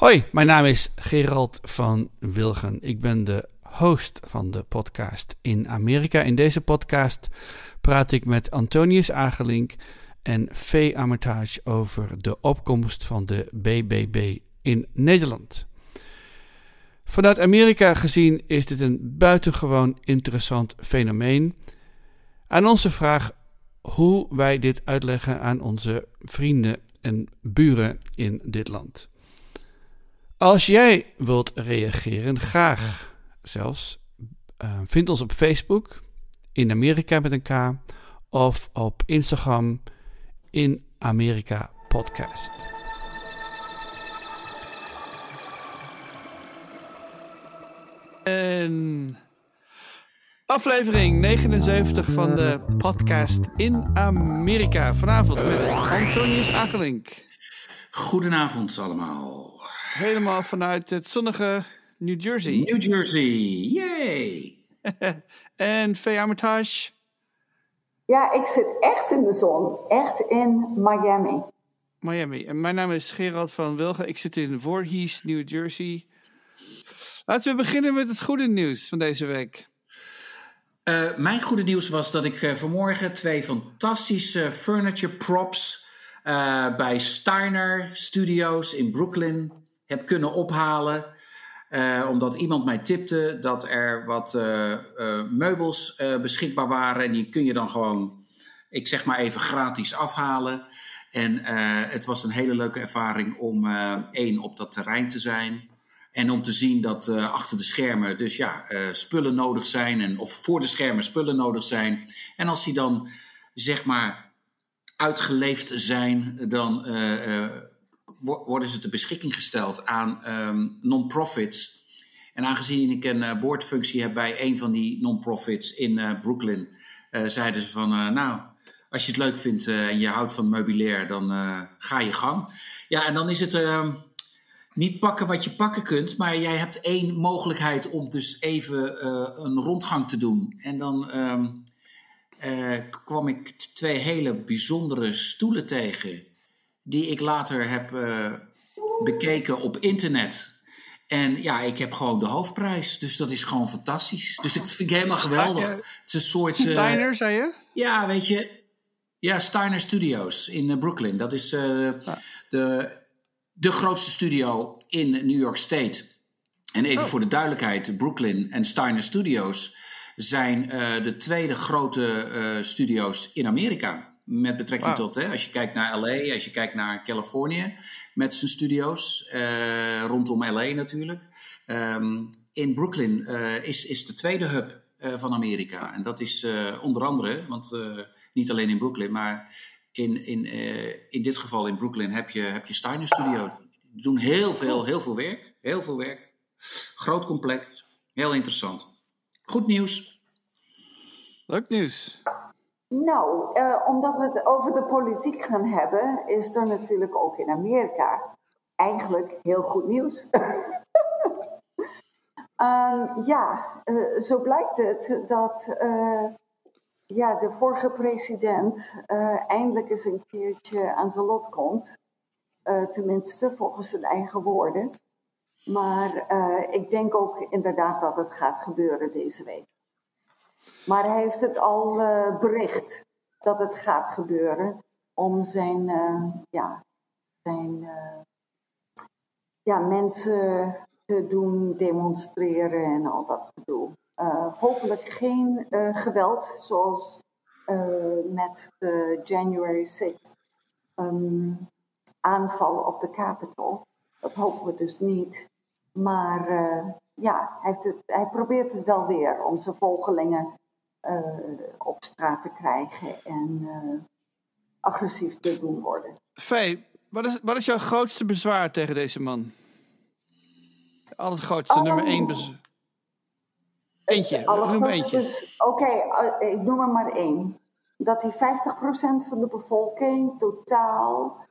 Hoi, mijn naam is Gerald van Wilgen. Ik ben de host van de podcast in Amerika. In deze podcast praat ik met Antonius Agelink en Vee Armitage over de opkomst van de BBB in Nederland. Vanuit Amerika gezien is dit een buitengewoon interessant fenomeen. Aan onze vraag hoe wij dit uitleggen aan onze vrienden en buren in dit land. Als jij wilt reageren, graag zelfs, uh, vind ons op Facebook, in Amerika met een K, of op Instagram, in Amerika Podcast. En aflevering 79 van de podcast in Amerika. Vanavond met Antonius Agelink. Goedenavond allemaal. Helemaal vanuit het zonnige New Jersey. New Jersey, yay! en Vee Armitage. Ja, ik zit echt in de zon. Echt in Miami. Miami. En mijn naam is Gerald van Wilgen. Ik zit in Voorhees, New Jersey. Laten we beginnen met het goede nieuws van deze week. Uh, mijn goede nieuws was dat ik uh, vanmorgen twee fantastische furniture props uh, bij Steiner Studios in Brooklyn heb kunnen ophalen. Uh, omdat iemand mij tipte dat er wat uh, uh, meubels beschikbaar waren. En die kun je dan gewoon, ik zeg maar even gratis afhalen. En het was een hele leuke ervaring om één op dat terrein te zijn. En om te zien dat achter de schermen dus ja, spullen nodig zijn. En, of voor de schermen spullen nodig zijn. En als die dan zeg maar uitgeleefd zijn, dan worden ze ter beschikking gesteld aan um, non-profits. En aangezien ik een uh, boordfunctie heb bij een van die non-profits in uh, Brooklyn, uh, zeiden ze van, nou, als je het leuk vindt en je houdt van meubilair, dan ga je gang. Ja, en dan is het ehm, niet pakken wat je pakken kunt, maar jij hebt één mogelijkheid om dus even een rondgang te doen. En dan um, kwam ik twee hele bijzondere stoelen tegen die ik later heb uh, bekeken op internet. En ja, ik heb gewoon de hoofdprijs. Dus dat is gewoon fantastisch. Dus dat vind ik helemaal geweldig. Het is een soort. Uh, Steiner, zei je? Ja, weet je. Ja, Steiner Studios in uh, Brooklyn. Dat is ja. de, de grootste studio in New York State. En even oh. voor de duidelijkheid: Brooklyn en Steiner Studios zijn de tweede grote studio's in Amerika. Met betrekking wow. tot, hè, als je kijkt naar LA, als je kijkt naar Californië met zijn studio's, uh, rondom LA natuurlijk. Um, in Brooklyn uh, is, is de tweede hub uh, van Amerika. En dat is onder andere, want niet alleen in Brooklyn, maar in, in, in dit geval in Brooklyn heb je, heb je Steiner Studios. Die doen heel veel, heel veel werk. Heel veel werk. Groot complex. Heel interessant. Goed nieuws. Leuk nieuws. Nou, uh, omdat we het over de politiek gaan hebben, is er natuurlijk ook in Amerika eigenlijk heel goed nieuws. um, ja, uh, zo blijkt het dat uh, ja, de vorige president eindelijk eens een keertje aan zijn lot komt. tenminste, volgens zijn eigen woorden. Maar ik denk ook inderdaad dat het gaat gebeuren deze week. Maar hij heeft het al uh, bericht dat het gaat gebeuren om zijn, uh, ja, zijn uh, ja, mensen te doen demonstreren en al dat gedoe. hopelijk geen geweld zoals met de January 6 um, aanval op de Capitol. Dat hopen we dus niet. Maar ja, hij, heeft het, hij probeert het wel weer om zijn volgelingen op straat te krijgen en uh, agressief te doen worden. Vee, wat is, wat is jouw grootste bezwaar tegen deze man? Allergrootste, oh. nummer één bezwaar. Eentje, noem eentje. Oké, okay, ik noem er maar één. Dat die 50% van de bevolking totaal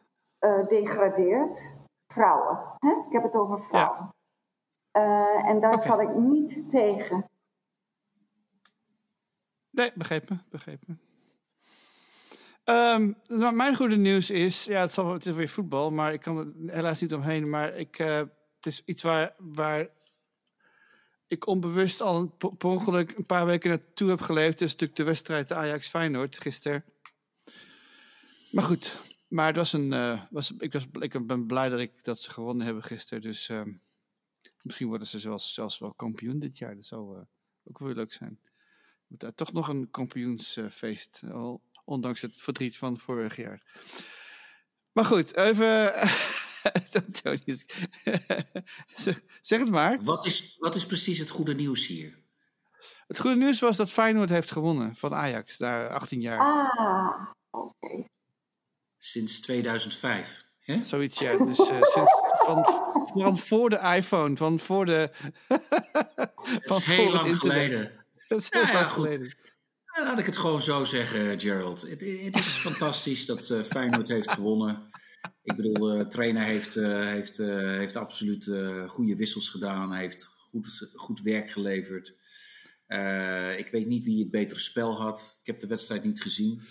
degradeert. Vrouwen. Hè? Ik heb het over vrouwen. Ja. en daar okay. kan ik niet tegen. Nee, me. Um, nou, mijn goede nieuws is, ja, het, zal, het is weer voetbal, maar ik kan er helaas niet omheen. Maar ik uh, het is iets waar, waar ik onbewust al per ongeluk een paar weken naartoe heb geleefd. Het is natuurlijk de wedstrijd Ajax-Feyenoord gisteren. Maar goed, maar het was een, uh, was, ik, was, ik ben blij dat, ik, dat ze gewonnen hebben gisteren. Dus uh, misschien worden ze zelfs, zelfs wel kampioen dit jaar. Dat zou uh, ook wel leuk zijn. Moet daar toch nog een kampioensfeest, al, ondanks het verdriet van vorig jaar. Maar goed, even. zeg het maar. Wat is, wat is precies het goede nieuws hier? Het goede nieuws was dat Feyenoord heeft gewonnen van Ajax, daar 18 jaar. Ah, oké. Sinds 2005. Hè? Zoiets, ja. Dus uh, sinds, van, van voor de iPhone, van voor de. Het is heel lang geleden. Dat is heel Nou ja, goed. geleden. Nou, laat ik het gewoon zo zeggen, Gerald. Het, het is fantastisch dat eh, Feyenoord heeft gewonnen. Ik bedoel, de trainer heeft, eh, heeft, eh, heeft absoluut eh, goede wissels gedaan. Hij heeft goed, goed werk geleverd. Eh, ik weet niet wie het betere spel had. Ik heb de wedstrijd niet gezien.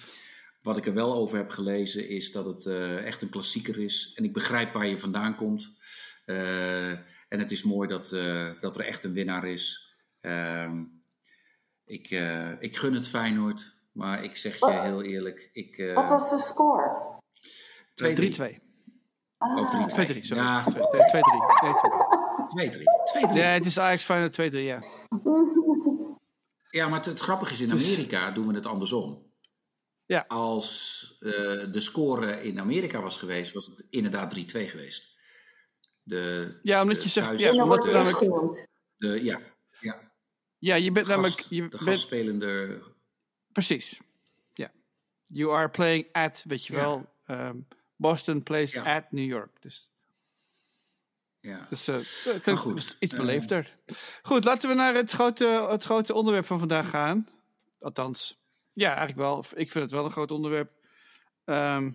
Wat ik er wel over heb gelezen is dat het eh, echt een klassieker is. En ik begrijp waar je vandaan komt. Eh, en het is mooi dat, eh, dat er echt een winnaar is. Ehm, ik, eh, ik gun het Feyenoord. Maar ik zeg je heel eerlijk. Ik, eh, Wat was de score? 2-3. 3-2. Ah, Of 3-2. 2-3, sorry. Ja, 2-3. Nee, 2-3. 2-3. 2-3. Ja, het is Ajax Feyenoord 2-3, ja. Ja, maar het, het grappige is, in Amerika doen we het andersom. Dus- Ja. Als eh, de score in Amerika was geweest, was het inderdaad 3-2 geweest. De, Ja, omdat de je zegt- thuis- ja, gefilmd. de, ja, ja. Ja, je bent namelijk... Je de bent, gastspelende. precies. Ja. You are playing at, weet je Ja. wel. ehm, Boston plays Ja. at New York. Dus, Ja. dus eh, goed, iets eh, beleefder. Goed, laten we naar het grote, het grote onderwerp van vandaag gaan. Althans, ja, eigenlijk wel. Ik vind het wel een groot onderwerp. Ehm,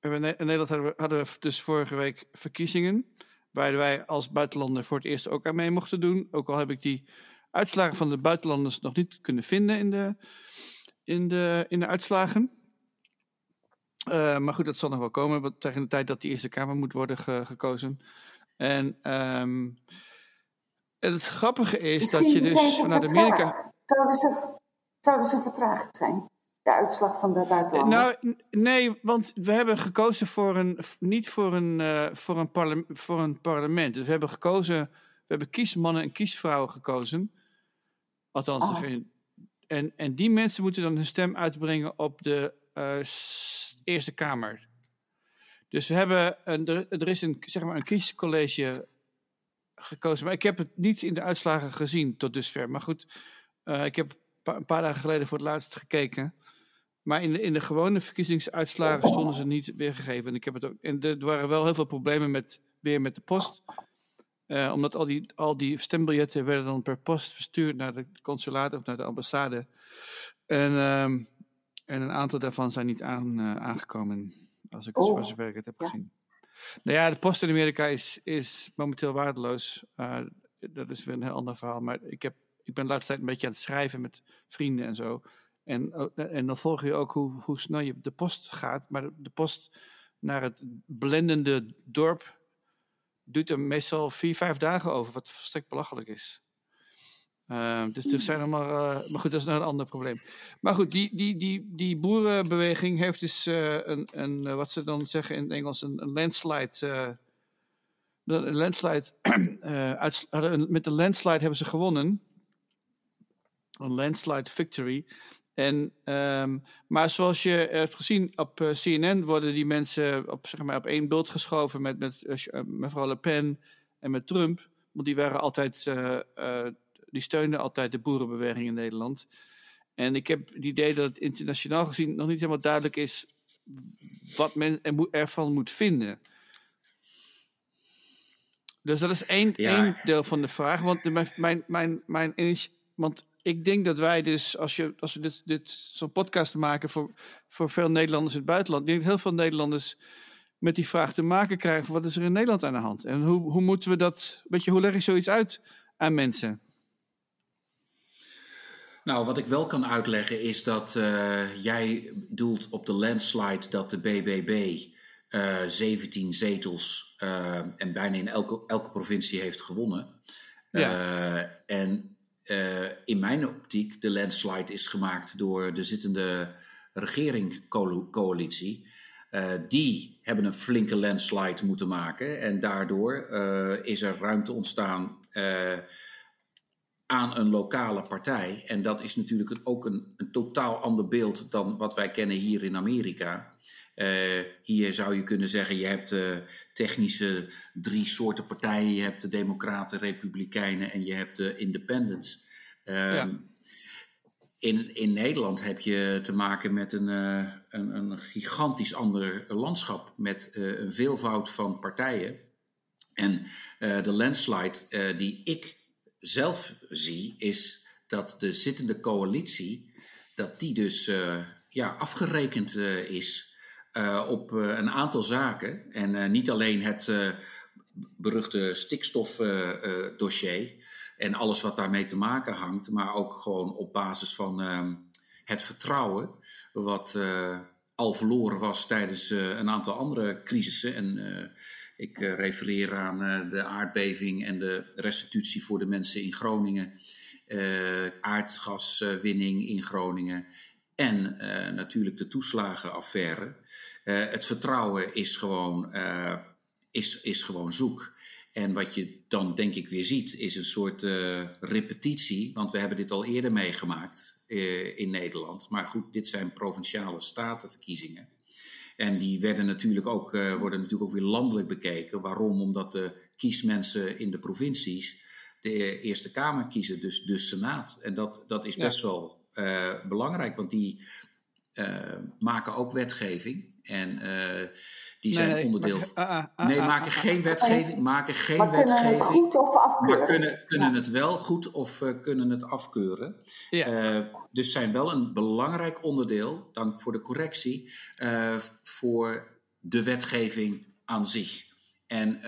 in Nederland hadden we, hadden we dus vorige week verkiezingen. Waar wij als buitenlander voor het eerst ook aan mee mochten doen. Ook al heb ik die uitslagen van de buitenlanders nog niet kunnen vinden in de, in de, in de uitslagen. Eh, maar goed, dat zal nog wel komen want tegen de tijd dat die Eerste Kamer moet worden ge- gekozen. En, ehm, en het grappige is dat je dus vanuit Amerika. Zouden ze, zouden ze vertraagd zijn? De uitslag van de buitenlanders. Nou, nee, want we hebben gekozen voor een, niet voor een, eh, voor, een voor een parlement. Dus we hebben gekozen, we hebben kiesmannen en kiesvrouwen gekozen. Althans, degene- en, en die mensen moeten dan hun stem uitbrengen op de eh, Eerste Kamer. Dus we hebben, een, er, er is een, zeg maar een kiescollege gekozen. Maar ik heb het niet in de uitslagen gezien tot dusver. Maar goed, eh, ik heb een paar, een paar dagen geleden voor het laatst gekeken. Maar in de, in de gewone verkiezingsuitslagen stonden ze niet weergegeven. En, ik heb het ook, en er waren wel heel veel problemen met, weer met de post. Eh, omdat al die, al die stembiljetten werden dan per post verstuurd naar de consulaat of naar de ambassade. En, ehm, en een aantal daarvan zijn niet aan, eh, aangekomen. Als ik het Oh. voor zover ik het heb Ja. gezien. Nou ja, de post in Amerika is, is momenteel waardeloos. Eh, dat is weer een heel ander verhaal. Maar ik, heb, ik ben de laatste tijd een beetje aan het schrijven met vrienden en zo. En, ook- en dan volg je ook hoe, hoe snel je de post gaat. Maar de, de post naar het blendende dorp duurt er meestal vier, vijf dagen over. Wat volstrekt belachelijk is. Eh, dus er zijn allemaal. eh, maar goed, dat is een ander probleem. Maar goed, die, die, die, die boerenbeweging heeft dus eh, een, een, eh, wat ze dan zeggen in het Engels, een, landslide. de- een landslide een- met de landslide hebben ze gewonnen. Een landslide victory. En, ehm, maar zoals je hebt gezien op eh, CNN worden die mensen op, zeg maar, op één beeld geschoven met, met eh, eh, mevrouw Le Pen en met Trump. Want die waren altijd, die steunden altijd de boerenbeweging in Nederland. En ik heb het idee dat het internationaal gezien nog niet helemaal duidelijk is wat men er moet- ervan moet vinden. Dus dat is één, Ja. één deel van de vraag. Want de- mijn, mijn, mijn, mijn want ik denk dat wij dus, als, je, als we dit, dit, zo'n podcast maken voor, voor veel Nederlanders in het buitenland, ik denk dat heel veel Nederlanders met die vraag te maken krijgen: wat is er in Nederland aan de hand? En hoe, hoe moeten we dat, weet je, hoe leg ik zoiets uit aan mensen? Nou, wat ik wel kan uitleggen is dat eh, jij doelt op de landslide dat de BBB 17 zetels en bijna in elke, elke provincie heeft gewonnen. en in mijn optiek de landslide is gemaakt door de zittende regeringscoalitie. Uh, die hebben een flinke landslide moeten maken. En daardoor uh, is er ruimte ontstaan aan een lokale partij. En dat is natuurlijk ook een, een, totaal ander beeld dan wat wij kennen hier in Amerika. hier zou je kunnen zeggen, je hebt technische drie soorten partijen. Je hebt de Democraten, Republikeinen en je hebt de Independents. Ja. Ehm, in, in Nederland heb je te maken met een, uh, een, een, gigantisch ander landschap. Met een veelvoud van partijen. En de landslide die ik zelf zie, is dat de zittende coalitie, dat die dus ja, afgerekend is op een aantal zaken. En niet alleen het beruchte stikstofdossier en alles wat daarmee te maken hangt, maar ook gewoon op basis van uh, het vertrouwen, wat al verloren was tijdens een aantal andere crisissen. En ik refereer aan de aardbeving en de restitutie voor de mensen in Groningen, aardgaswinning in Groningen en natuurlijk de toeslagenaffaire. het vertrouwen is gewoon, is, is gewoon zoek. En wat je dan denk ik weer ziet, is een soort repetitie. Want we hebben dit al eerder meegemaakt in Nederland. Maar goed, dit zijn provinciale statenverkiezingen. En die werden natuurlijk ook, uh, worden natuurlijk ook weer landelijk bekeken. Waarom? Omdat de kiesmensen in de provincies de Eerste Kamer kiezen, dus de Senaat. En dat, dat is best ja. wel belangrijk, want die maken ook wetgeving. En die zijn nee, onderdeel. Ah, ah, ah, nee, maken geen wetgeving. Maken geen maar wetgeving. Kunnen het goed of afkeuren? Maar kunnen, kunnen ja. het wel goed of uh, kunnen het afkeuren. Ja. Uh, dus zijn wel een belangrijk onderdeel, dank voor de correctie, uh, voor de wetgeving aan zich. En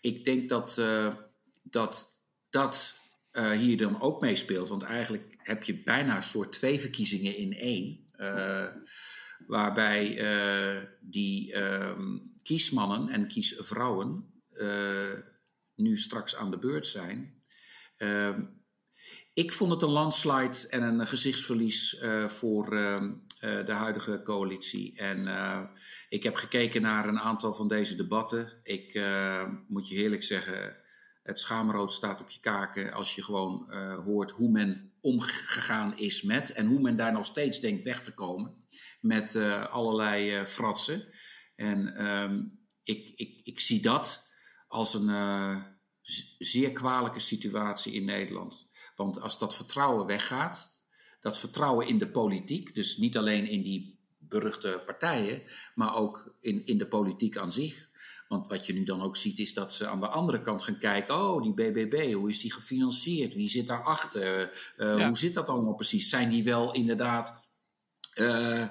ik denk dat dat, dat hier dan ook meespeelt. Want eigenlijk heb je bijna een soort twee verkiezingen in één waarbij uh, die uh, kiesmannen en kiesvrouwen uh, nu straks aan de beurt zijn. Ehm, ik vond het een landslide en een gezichtsverlies eh, voor ehm, de huidige coalitie. En ik heb gekeken naar een aantal van deze debatten. Ik moet je eerlijk zeggen, het schaamrood staat op je kaken als je gewoon hoort hoe men omgegaan is met en hoe men daar nog steeds denkt weg te komen met uh, allerlei uh, fratsen. En um, ik, ik, ik zie dat als een zeer kwalijke situatie in Nederland. Want als dat vertrouwen weggaat, dat vertrouwen in de politiek, dus niet alleen in die beruchte partijen, maar ook in, in de politiek aan zich. Want wat je nu dan ook ziet, is dat ze aan de andere kant gaan kijken: oh, die BBB, hoe is die gefinancierd? Wie zit daarachter? Uh, ja. Hoe zit dat allemaal precies? Zijn die wel inderdaad. Uh,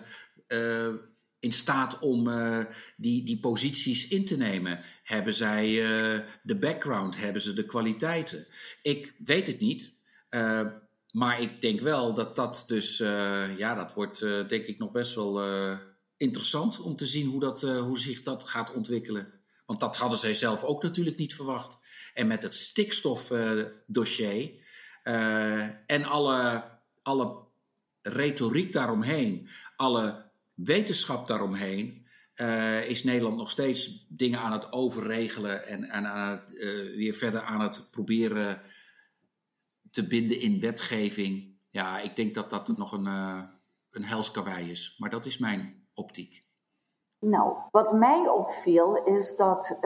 uh, in staat om uh, die, die posities in te nemen? Hebben zij uh, de background? Hebben ze de kwaliteiten? Ik weet het niet. maar ik denk wel dat dat dus, ja, dat wordt denk ik nog best wel interessant om te zien hoe, dat, hoe zich dat gaat ontwikkelen. Want dat hadden zij zelf ook natuurlijk niet verwacht. En met het stikstofdossier en alle, alle retoriek daaromheen, alle wetenschap daaromheen uh, is Nederland nog steeds dingen aan het overregelen en, en aan het, uh, weer verder aan het proberen te binden in wetgeving. Ja, ik denk dat dat nog een, uh, een helskawei is, maar dat is mijn optiek. Nou, wat mij opviel is dat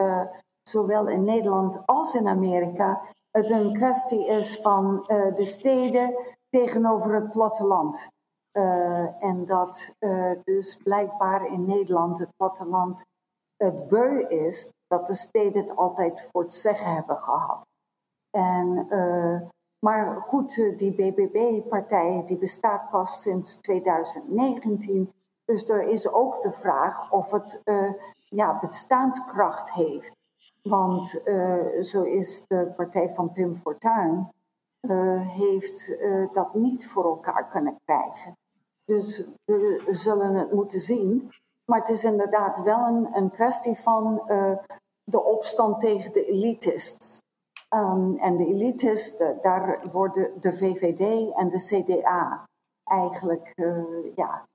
zowel in Nederland als in Amerika het een kwestie is van de steden tegenover het platteland. Uh, en dat dus blijkbaar in Nederland het platteland het beu is dat de steden het altijd voor het zeggen hebben gehad. En, maar goed, die BBB-partij die bestaat pas sinds 2019. Dus er is ook de vraag of het ja, bestaanskracht heeft. Want zo is de partij van Pim Fortuyn heeft dat niet voor elkaar kunnen krijgen. Dus we zullen het moeten zien. Maar het is inderdaad wel een, een kwestie van de opstand tegen de elitists. Um, en de elitisten, daar worden de VVD en de CDA eigenlijk ja,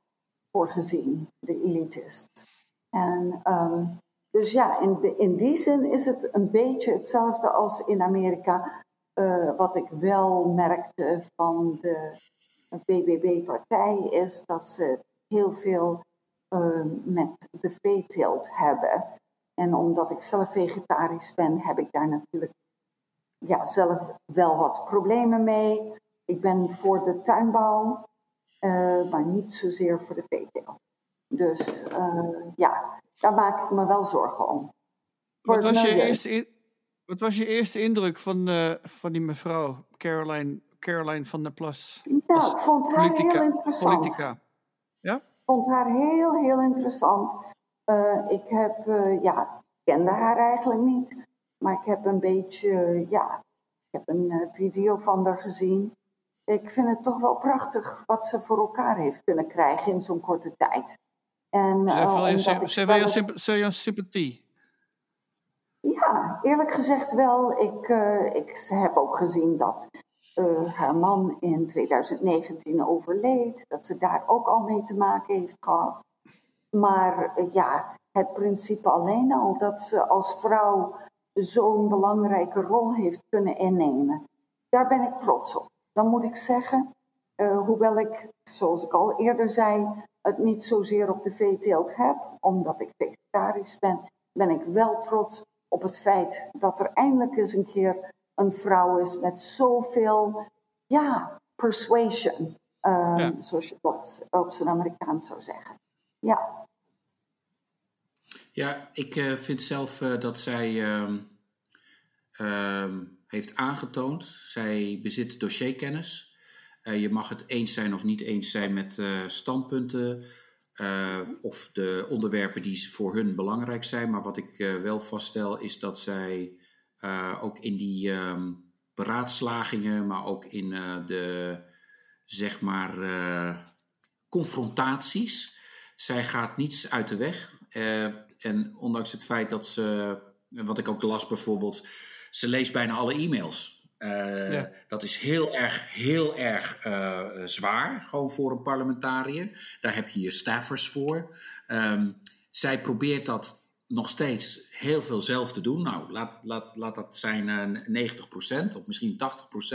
voor gezien, de elitist. En um, dus ja, in, in die zin is het een beetje hetzelfde als in Amerika. Uh, wat ik wel merkte van de BBB-partij is dat ze heel veel uh, met de veeteelt hebben. En omdat ik zelf vegetarisch ben, heb ik daar natuurlijk ja, zelf wel wat problemen mee. Ik ben voor de tuinbouw, uh, maar niet zozeer voor de veeteelt. Dus uh, ja, daar maak ik me wel zorgen om. Wat was, je eerste wat was je eerste indruk van, uh, van die mevrouw Caroline, Caroline van der Plas? Nou, ik vond haar politica, heel interessant. Politica. Ja? Ik vond haar heel, heel interessant. Ik heb, ja, kende haar eigenlijk niet. Maar ik heb een beetje, ja, ik heb een video van haar gezien. Ik vind het toch wel prachtig wat ze voor elkaar heeft kunnen krijgen in zo'n korte tijd. En, uh, ze wil je sympathie? Ja, eerlijk gezegd wel. Ik, uh, ik heb ook gezien dat haar man in 2019 overleed. Dat ze daar ook al mee te maken heeft gehad. Maar ja, het principe alleen al dat ze als vrouw zo'n belangrijke rol heeft kunnen innemen. Daar ben ik trots op. Dan moet ik zeggen, uh, hoewel ik, zoals ik al eerder zei, het niet zozeer op de veeteelt heb, omdat ik vegetarisch ben, ben ik wel trots op het feit dat er eindelijk eens een keer een vrouw is met zoveel, ja, persuasion, um, ja. zoals je dat op zijn Amerikaans zou zeggen. Ja. Ja, ik uh, vind zelf uh, dat zij uh, heeft aangetoond, zij bezit dossierkennis. Uh, je mag het eens zijn of niet eens zijn met standpunten of de onderwerpen die voor hun belangrijk zijn. Maar wat ik wel vaststel is dat zij ook in die um, beraadslagingen, maar ook in de zeg maar confrontaties, zij gaat niets uit de weg. En ondanks het feit dat ze, wat ik ook las bijvoorbeeld, ze leest bijna alle e-mails. Uh, Dat is heel erg, heel erg uh, zwaar, gewoon voor een parlementariër. Daar heb je je staffers voor. Um, zij probeert dat nog steeds heel veel zelf te doen. Nou, laat, laat, laat dat zijn uh, 90% of misschien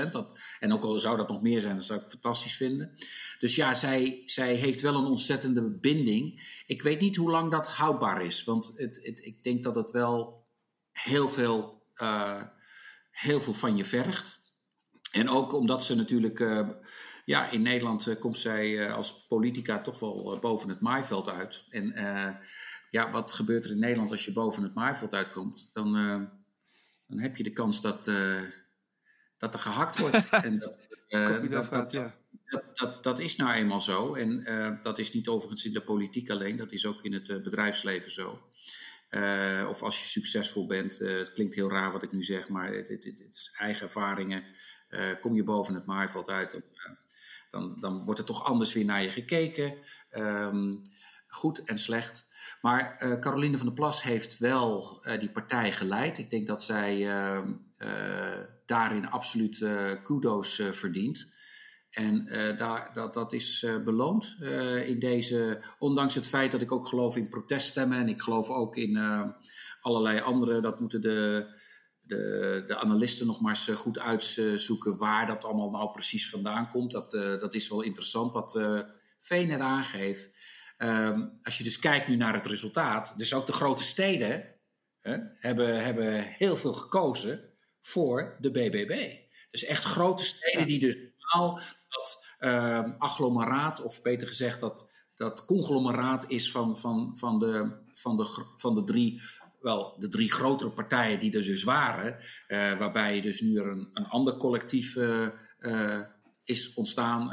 80%. Dat, en ook al zou dat nog meer zijn, dat zou ik fantastisch vinden. Dus ja, zij, zij heeft wel een ontzettende binding. Ik weet niet hoe lang dat houdbaar is. Want het, het, ik denk dat het wel heel veel, uh, heel veel van je vergt. En ook omdat ze natuurlijk... Uh, ja, in Nederland uh, komt zij als politica toch wel boven het maaiveld uit. En ja, wat gebeurt er in Nederland als je boven het maaiveld uitkomt? Dan, dan heb je de kans dat, dat er gehakt wordt. en dat, dat, ja. dat, dat, dat, is nou eenmaal zo. En dat is niet overigens in de politiek alleen, dat is ook in het bedrijfsleven zo. Of als je succesvol bent, het klinkt heel raar wat ik nu zeg, maar het, is eigen ervaringen. kom je boven het maaiveld uit, dan, dan wordt er toch anders weer naar je gekeken. Um, goed en slecht. Maar Caroline van der Plas heeft wel die partij geleid. Ik denk dat zij uh, daarin absoluut kudo's verdient. En daar, dat, dat is beloond in deze, ondanks het feit dat ik ook geloof in proteststemmen en ik geloof ook in allerlei andere, dat moeten de, de, de analisten nog maar eens goed uitzoeken waar dat allemaal nou precies vandaan komt. Dat, dat is wel interessant wat uh, Veen er aangeeft. Um, als je dus kijkt nu naar het resultaat, dus ook de grote steden hè, hebben, hebben heel veel gekozen voor de BBB. Dus echt grote steden die dus normaal dat uh, agglomeraat, of beter gezegd dat, dat conglomeraat is van, van, van, de, van, de, van de drie wel de drie grotere partijen die er dus waren, uh, waarbij dus nu een, een ander collectief uh, uh, is ontstaan.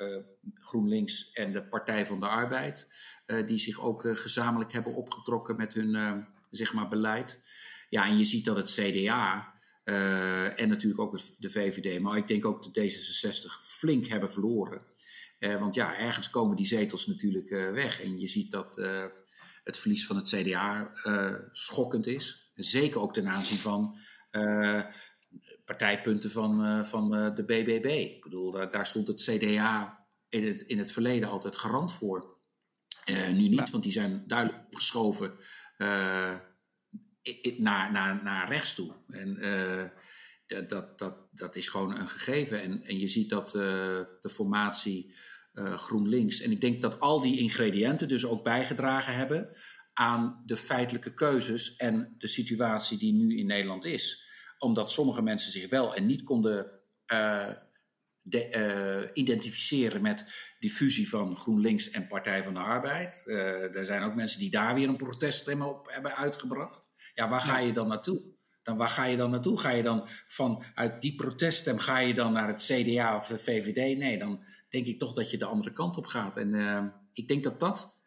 Eh, GroenLinks en de Partij van de Arbeid, eh, die zich ook eh, gezamenlijk hebben opgetrokken met hun zeg maar beleid. Ja, en je ziet dat het CDA en natuurlijk ook de VVD, maar ik denk ook de D66 flink hebben verloren. want ja, ergens komen die zetels natuurlijk weg. En je ziet dat het verlies van het CDA schokkend is. Zeker ook ten aanzien van partijpunten van, van de BBB. Ik bedoel, daar, daar stond het CDA in het, in het verleden altijd garant voor. nu niet, want die zijn duidelijk opgeschoven naar, naar, naar rechts toe. En uh, dat, dat, dat is gewoon een gegeven. En, en je ziet dat uh, de formatie uh, GroenLinks. En ik denk dat al die ingrediënten dus ook bijgedragen hebben aan de feitelijke keuzes en de situatie die nu in Nederland is. Omdat sommige mensen zich wel en niet konden de, identificeren met die fusie van GroenLinks en Partij van de Arbeid. er zijn ook mensen die daar weer een protest op hebben uitgebracht. Ja, waar ga je dan naartoe? Dan waar ga je dan naartoe? Ga je dan vanuit die proteststem ga je dan naar het CDA of de VVD? Nee, dan denk ik toch dat je de andere kant op gaat. En uh, ik denk dat dat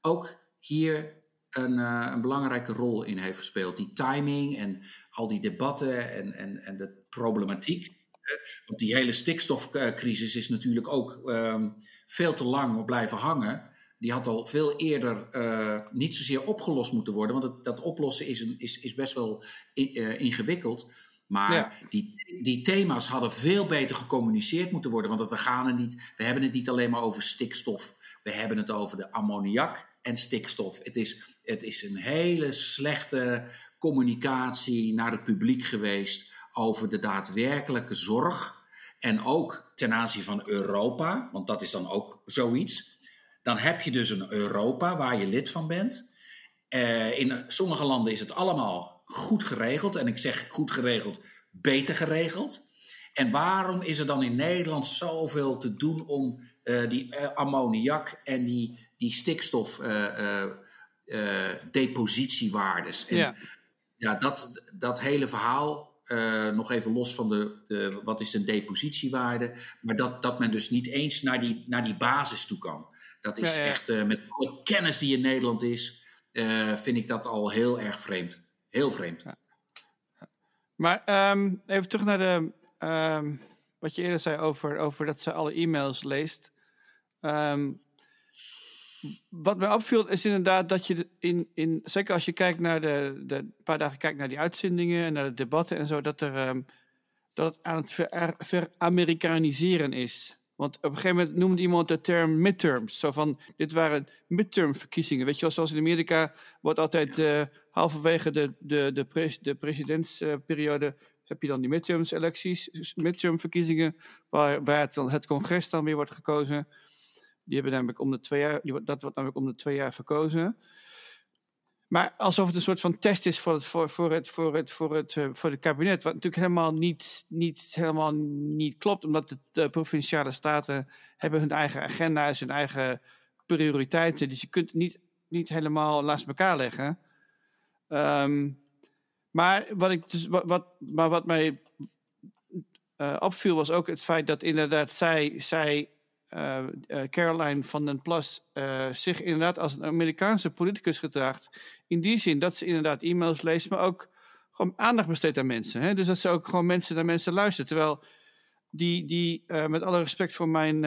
ook hier een, uh, een, belangrijke rol in heeft gespeeld. Die timing en al die debatten en, en, en de problematiek. Want die hele stikstofcrisis is natuurlijk ook um, veel te lang blijven hangen die had al veel eerder uh, niet zozeer opgelost moeten worden. Want het, dat oplossen is, een, is, is best wel uh, ingewikkeld. Maar ja. die, die thema's hadden veel beter gecommuniceerd moeten worden. Want we, gaan het niet, we hebben het niet alleen maar over stikstof. We hebben het over de ammoniak en stikstof. Het is, het is een hele slechte communicatie naar het publiek geweest over de daadwerkelijke zorg. En ook ten aanzien van Europa, want dat is dan ook zoiets. Dan heb je dus een Europa waar je lid van bent. Uh, in sommige landen is het allemaal goed geregeld. En ik zeg goed geregeld, beter geregeld. En waarom is er dan in Nederland zoveel te doen om uh, die uh, ammoniak en die, die stikstofdepositiewaardes? ja, ja dat, dat hele verhaal, nog even los van de, de, wat is een depositiewaarde, maar dat, dat men dus niet eens naar die, naar die basis toe kan. Dat is echt, uh, met alle kennis die in Nederland is, uh, vind ik dat al heel erg vreemd. Heel vreemd. Ja. Maar um, even terug naar de, um, wat je eerder zei over, over dat ze alle e-mails leest. Um, wat mij opviel is inderdaad dat je in, in zeker als je kijkt naar de, de paar dagen kijkt naar die uitzendingen en naar de debatten en zo, dat, er, dat het aan het ver, ver-Amerikaniseren is. Want op een gegeven moment noemde iemand de term midterms. Zo van, dit waren midtermverkiezingen. Weet je wel, zoals in Amerika wordt altijd uh, halverwege de, de, de, pres, de presidentsperiode... heb je dan die midterms electies, dus midtermverkiezingen... waar, waar het, dan, het congres dan weer wordt gekozen. Die hebben namelijk om de twee jaar, dat wordt namelijk om de twee jaar verkozen. Maar alsof het een soort van test is voor het, voor, voor het, voor het, voor het, uh, voor het kabinet. Wat natuurlijk helemaal niet, niet, helemaal niet klopt. Omdat de, provinciale staten hebben hun eigen agenda's, hun eigen prioriteiten. Dus je kunt het niet, niet helemaal naast elkaar leggen. Um, maar wat, ik dus, wat, wat, maar wat mij uh, opviel was ook het feit dat inderdaad zij, zij uh, Caroline van den Plas uh, zich inderdaad als een Amerikaanse politicus gedraagt. In die zin dat ze inderdaad e-mails leest, maar ook gewoon aandacht besteedt aan mensen. Hè? Dus dat ze ook gewoon mensen naar mensen luistert. Terwijl die, die met alle respect voor mijn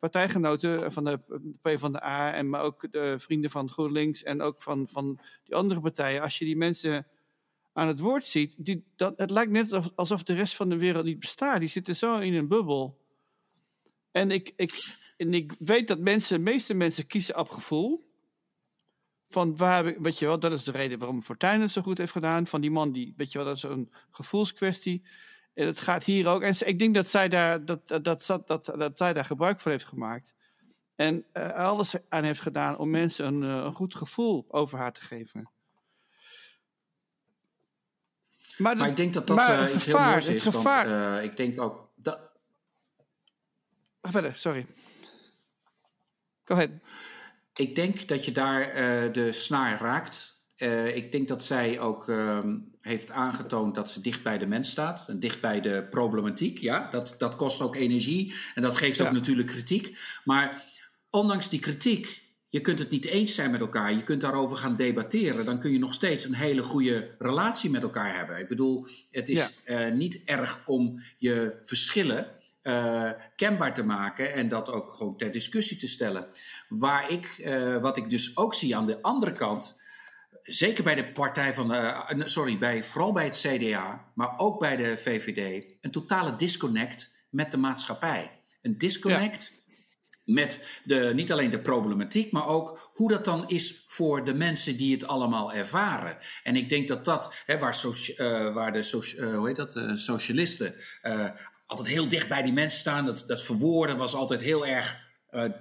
partijgenoten van de P van de A en maar ook de vrienden van GroenLinks en ook van, van die andere partijen, als je die mensen aan het woord ziet, dat, het lijkt net alsof de rest van de wereld niet bestaat. Die zitten zo in een bubbel. En ik, ik, en ik weet dat mensen, de meeste mensen kiezen op gevoel. Van waar, weet je wel, dat is de reden waarom Fortuyn het zo goed heeft gedaan. Van die man, die, weet je wel, dat is een gevoelskwestie. En het gaat hier ook. En ik denk dat zij daar, dat, dat, dat, dat, dat zij daar gebruik van heeft gemaakt. En uh, alles aan heeft gedaan om mensen een, uh, een goed gevoel over haar te geven. Maar, maar ik denk dat dat uh, iets gevaar, heel moois is. Want ik denk ook Ga verder, sorry. Go ahead. Ik denk dat je daar uh, de snaar raakt. Uh, ik denk dat zij ook uh, heeft aangetoond dat ze dicht bij de mens staat. En dicht bij de problematiek. Ja, dat, dat kost ook energie. En dat geeft ja. ook natuurlijk kritiek. Maar ondanks die kritiek, je kunt het niet eens zijn met elkaar. Je kunt daarover gaan debatteren. Dan kun je nog steeds een hele goede relatie met elkaar hebben. Ik bedoel, het is ja. niet erg om je verschillen uh, kenbaar te maken en dat ook gewoon ter discussie te stellen. Waar ik, uh, wat ik dus ook zie aan de andere kant, zeker bij de partij van, uh, sorry, bij, vooral bij het CDA, maar ook bij de VVD, een totale disconnect met de maatschappij. Een disconnect met de, niet alleen de problematiek, maar ook hoe dat dan is voor de mensen die het allemaal ervaren. En ik denk dat dat, hè, waar, uh, waar de uh, hoe heet dat, socialisten altijd heel dicht bij die mensen staan, dat, dat verwoorden was altijd heel erg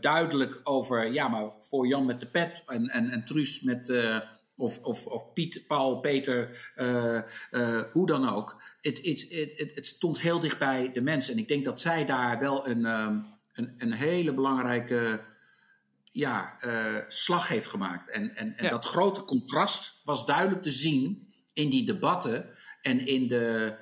duidelijk over, ja, maar voor Jan met de pet en, en, en Truus met. of, of, of Piet, Paul, Peter, hoe dan ook. Het, het, het, het stond heel dicht bij de mensen. En ik denk dat zij daar wel een, um, een, een hele belangrijke ja, slag heeft gemaakt. En, en, en ja. dat grote contrast was duidelijk te zien in die debatten en in de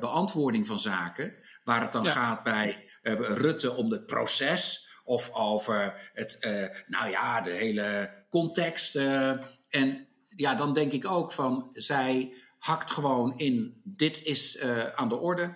beantwoording van zaken. Waar het dan ja. gaat bij uh, Rutte om het proces of over het, nou ja, de hele context. en ja, dan denk ik ook van zij hakt gewoon in: dit is aan de orde,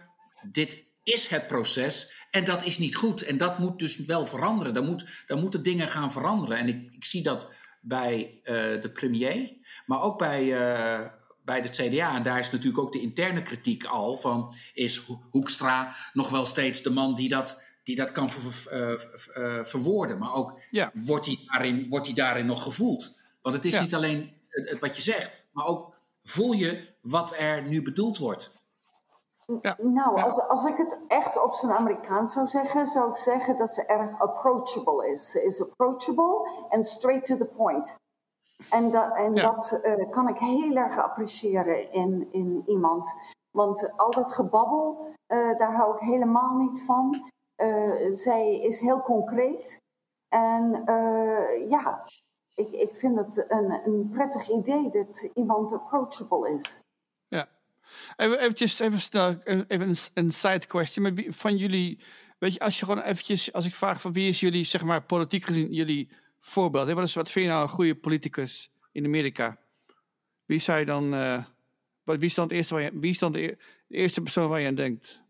dit is het proces. En dat is niet goed. En dat moet dus wel veranderen. Dan, moet, dan moeten dingen gaan veranderen. En ik, ik zie dat bij uh, de premier, maar ook bij, uh, bij de CDA. En daar is natuurlijk ook de interne kritiek al van... is Hoekstra nog wel steeds de man die dat, die dat kan ver, uh, verwoorden? Maar ook ja. wordt, hij daarin, wordt hij daarin nog gevoeld? Want het is ja. niet alleen het, het, wat je zegt, maar ook voel je wat er nu bedoeld wordt. Ja. Nou, als, als ik het echt op zijn Amerikaans zou zeggen, zou ik zeggen dat ze erg approachable is. Ze is approachable en straight to the point. En, dat, en ja. dat uh, kan ik heel erg appreciëren in, in iemand. Want al dat gebabbel, uh, daar hou ik helemaal niet van. Uh, zij is heel concreet. En ja, ik, ik vind het een, een prettig idee dat iemand approachable is. Even, eventjes, even, snel, even een, een side question. Maar wie, van jullie, weet je, als je gewoon eventjes, als ik vraag van wie is jullie, zeg maar, politiek gezien, jullie voorbeeld? Wat, is, wat vind je nou een goede politicus in Amerika? Wie zou je dan, uh, wie is dan, het eerste waar je, wie is dan de, de eerste persoon waar je aan denkt?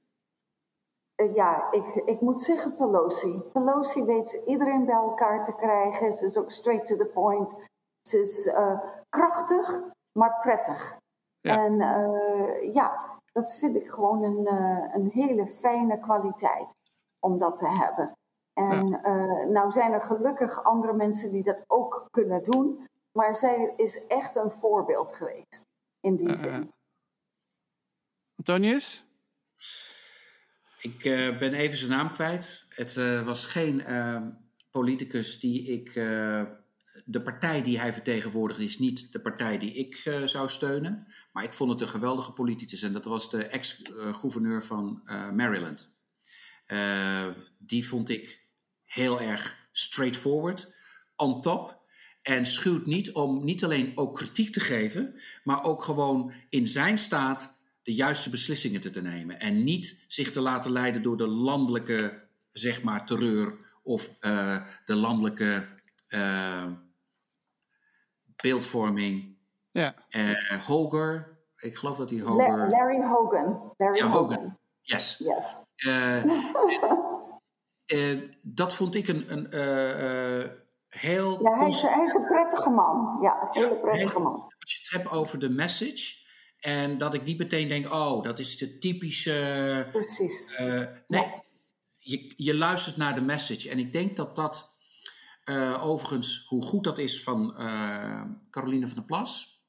Uh, ja, ik, ik moet zeggen Pelosi. Pelosi weet iedereen bij elkaar te krijgen. Ze is ook straight to the point. Ze is uh, krachtig, maar prettig. Ja. En ja, dat vind ik gewoon een, een hele fijne kwaliteit om dat te hebben. En ja. uh, nou zijn er gelukkig andere mensen die dat ook kunnen doen, maar zij is echt een voorbeeld geweest in die zin. Antonius? Ik ben even zijn naam kwijt. Het was geen politicus die ik de partij die hij vertegenwoordigt is niet de partij die ik uh, zou steunen. Maar ik vond het een geweldige politicus. En dat was de ex-gouverneur van uh, Maryland. Uh, die vond ik heel erg straightforward, on top. En schuwt niet om niet alleen ook kritiek te geven, maar ook gewoon in zijn staat de juiste beslissingen te, te nemen. En niet zich te laten leiden door de landelijke, zeg maar, terreur of de landelijke beeldvorming. Ja. Uh, Hoger, ik geloof dat hij Hoger... Larry Hogan. Larry ja, Hogan. Yes. yes. Uh, uh, dat vond ik een, een heel... Ja, hij is, een prettige man. Ja, een hele prettige man. Als je het hebt over de message... En dat ik niet meteen denk, oh, dat is de typische... Precies. nee, je, je luistert naar de message. En ik denk dat dat uh, overigens, hoe goed dat is van uh, Caroline van der Plas.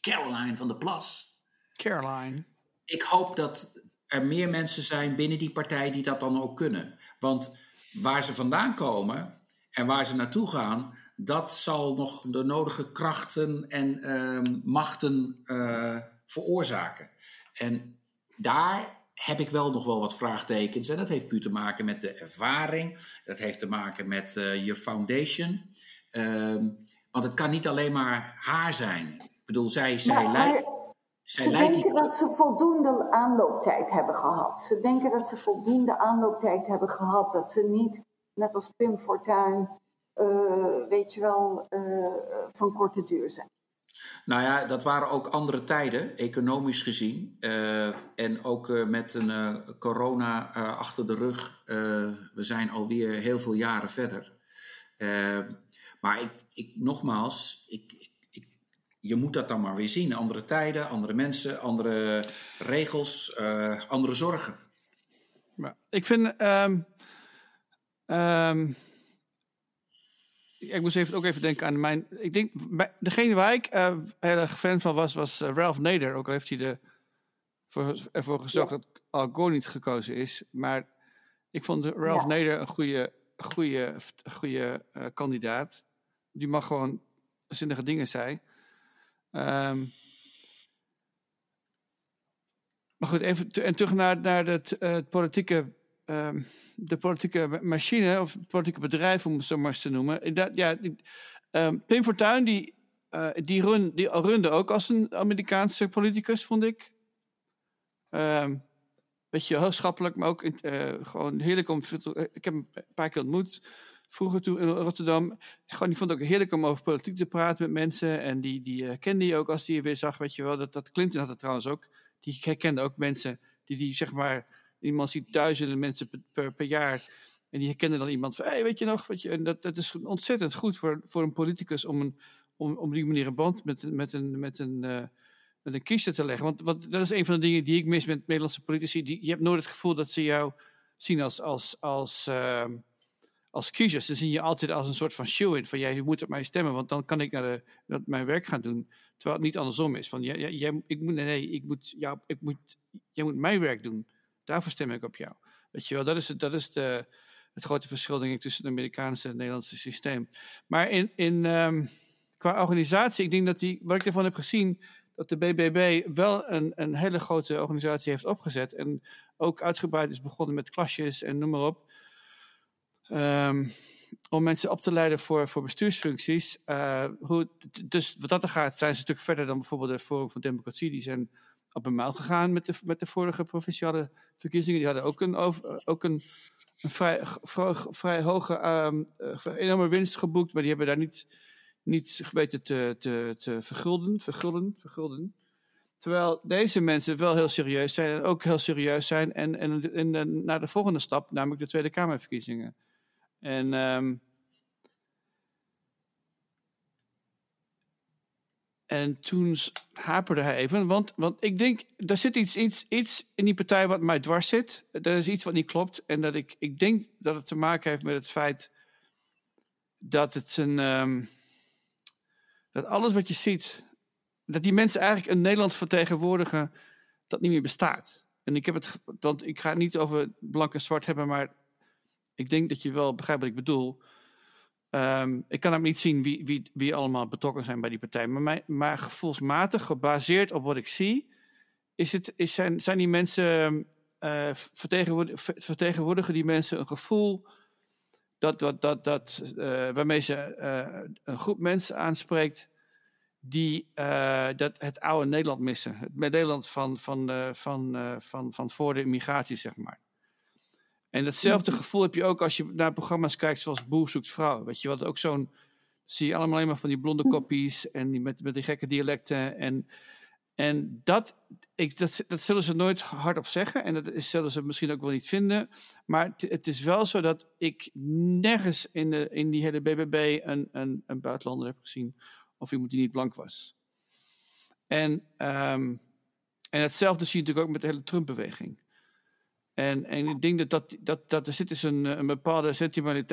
Caroline van der Plas. Caroline. Ik hoop dat er meer mensen zijn binnen die partij die dat dan ook kunnen. Want waar ze vandaan komen en waar ze naartoe gaan, dat zal nog de nodige krachten en uh, machten uh, veroorzaken. En daar heb ik wel nog wel wat vraagtekens. En dat heeft puur te maken met de ervaring. Dat heeft te maken met uh, je foundation. Um, want het kan niet alleen maar haar zijn. Ik bedoel, zij, zij maar, leidt. Zij ze denken die... dat ze voldoende aanlooptijd hebben gehad. Ze denken dat ze voldoende aanlooptijd hebben gehad. Dat ze niet, net als Pim Fortuyn, uh, weet je wel, uh, van korte duur zijn. Nou ja, dat waren ook andere tijden, economisch gezien. Uh, en ook uh, met een uh, corona achter de rug. we zijn alweer heel veel jaren verder. maar ik, ik, nogmaals, ik, je moet dat dan maar weer zien. Andere tijden, andere mensen, andere regels, andere zorgen. Maar ik vind. Um, um ik moest even, ook even denken aan mijn. Ik denk, degene waar ik uh, heel erg fan van was, was uh, Ralph Nader. Ook al heeft hij de, voor, ervoor gezorgd dat Al Gore niet gekozen is. Maar ik vond Ralph ja. Nader een goede, goede, goede uh, kandidaat. Die mag gewoon zinnige dingen zijn. Um, maar goed, even en terug naar, naar het, het politieke um, de politieke machine, of het politieke bedrijf, om het zo maar eens te noemen. Dat, ja, um, Pim Fortuyn, die, uh, die, die runde ook als een Amerikaanse politicus, vond ik. Um, beetje hoogschappelijk, maar ook uh, gewoon heerlijk om. Ik heb hem een paar keer ontmoet. Vroeger toen in Rotterdam. Gewoon, ik vond het ook heerlijk om over politiek te praten met mensen. En die, die uh, kende je ook als die je weer zag. Weet je wel, dat, dat Clinton had het trouwens ook. Die herkende ook mensen die, die zeg maar Iemand ziet duizenden mensen per, per, jaar. En die herkennen dan iemand weet je nog, je, en dat, dat is ontzettend goed voor, voor een politicus om, een, om, om die manier een band met, met een, met een, uh, met een kiezer te leggen. Want wat, dat is een van de dingen die ik mis met Nederlandse politici. Die, je hebt nooit het gevoel dat ze jou zien als, als, als, uh, als kiezers. Ze zien je altijd als een soort van show-in. Van, jij moet op mij stemmen, want dan kan ik naar, mijn werk gaan doen. Terwijl het niet andersom is. Van, jij, jij, ik moet, nee, nee, ik moet, jou, ik moet, jij moet mijn werk doen. Daarvoor stem ik op jou. Weet je wel, dat is, het, dat is de, het grote verschil, tussen het Amerikaanse en het Nederlandse systeem. Maar in, in, um, qua organisatie, ik denk dat die, wat ik ervan heb gezien, dat de BBB wel een, een hele grote organisatie heeft opgezet. En ook uitgebreid is begonnen met klasjes en noem maar op. Um, om mensen op te leiden voor, voor bestuursfuncties. Uh, hoe, dus wat dat er gaat, zijn ze een stuk verder dan bijvoorbeeld de Forum voor Democratie. Die zijn op een maal gegaan met de, met de vorige provinciale verkiezingen. Die hadden ook een, over, ook een, vrij, vrij, hoge, um, enorme winst geboekt, maar die hebben daar niet, niet weten te, te, te vergulden, vergulden, vergulden. Terwijl deze mensen wel heel serieus zijn en ook heel serieus zijn en, en naar de volgende stap, namelijk de Tweede Kamerverkiezingen. En um, En toen haperde hij even, want, want ik denk, er zit iets, iets, iets in die partij wat mij dwars zit. Er is iets wat niet klopt. En dat ik, ik denk dat het te maken heeft met het feit dat het een. Um, dat alles wat je ziet, dat die mensen eigenlijk een Nederland vertegenwoordigen dat niet meer bestaat. En ik heb het, want ik ga het niet over blank en zwart hebben, maar ik denk dat je wel begrijpt wat ik bedoel. Um, ik kan ook niet zien wie, wie, wie allemaal betrokken zijn bij die partij. Maar, gevoelsmatig, gebaseerd op wat ik zie, is het, is zijn, zijn die mensen, uh, vertegenwoordigen die mensen een gevoel dat, dat, dat, dat, uh, waarmee ze uh, een groep mensen aanspreekt die dat het oude Nederland missen. Het Nederland van, van, van, van, van voor de immigratie, zeg maar. En datzelfde gevoel heb je ook als je naar programma's kijkt zoals Boer zoekt vrouw. Weet je wat, ook zo'n, zie je allemaal alleen maar van die blonde koppies en die met, met die gekke dialecten. En, en dat, ik, dat, dat zullen ze nooit hardop zeggen en dat zullen ze misschien ook wel niet vinden. Maar het, het is wel zo dat ik nergens in, de, in die hele BBB een, een, een buitenlander heb gezien of iemand die niet blank was. En, um, en hetzelfde zie je natuurlijk ook met de hele Trump-beweging. En, en ik denk dat, dat, dat, dat er zit dus een, een bepaalde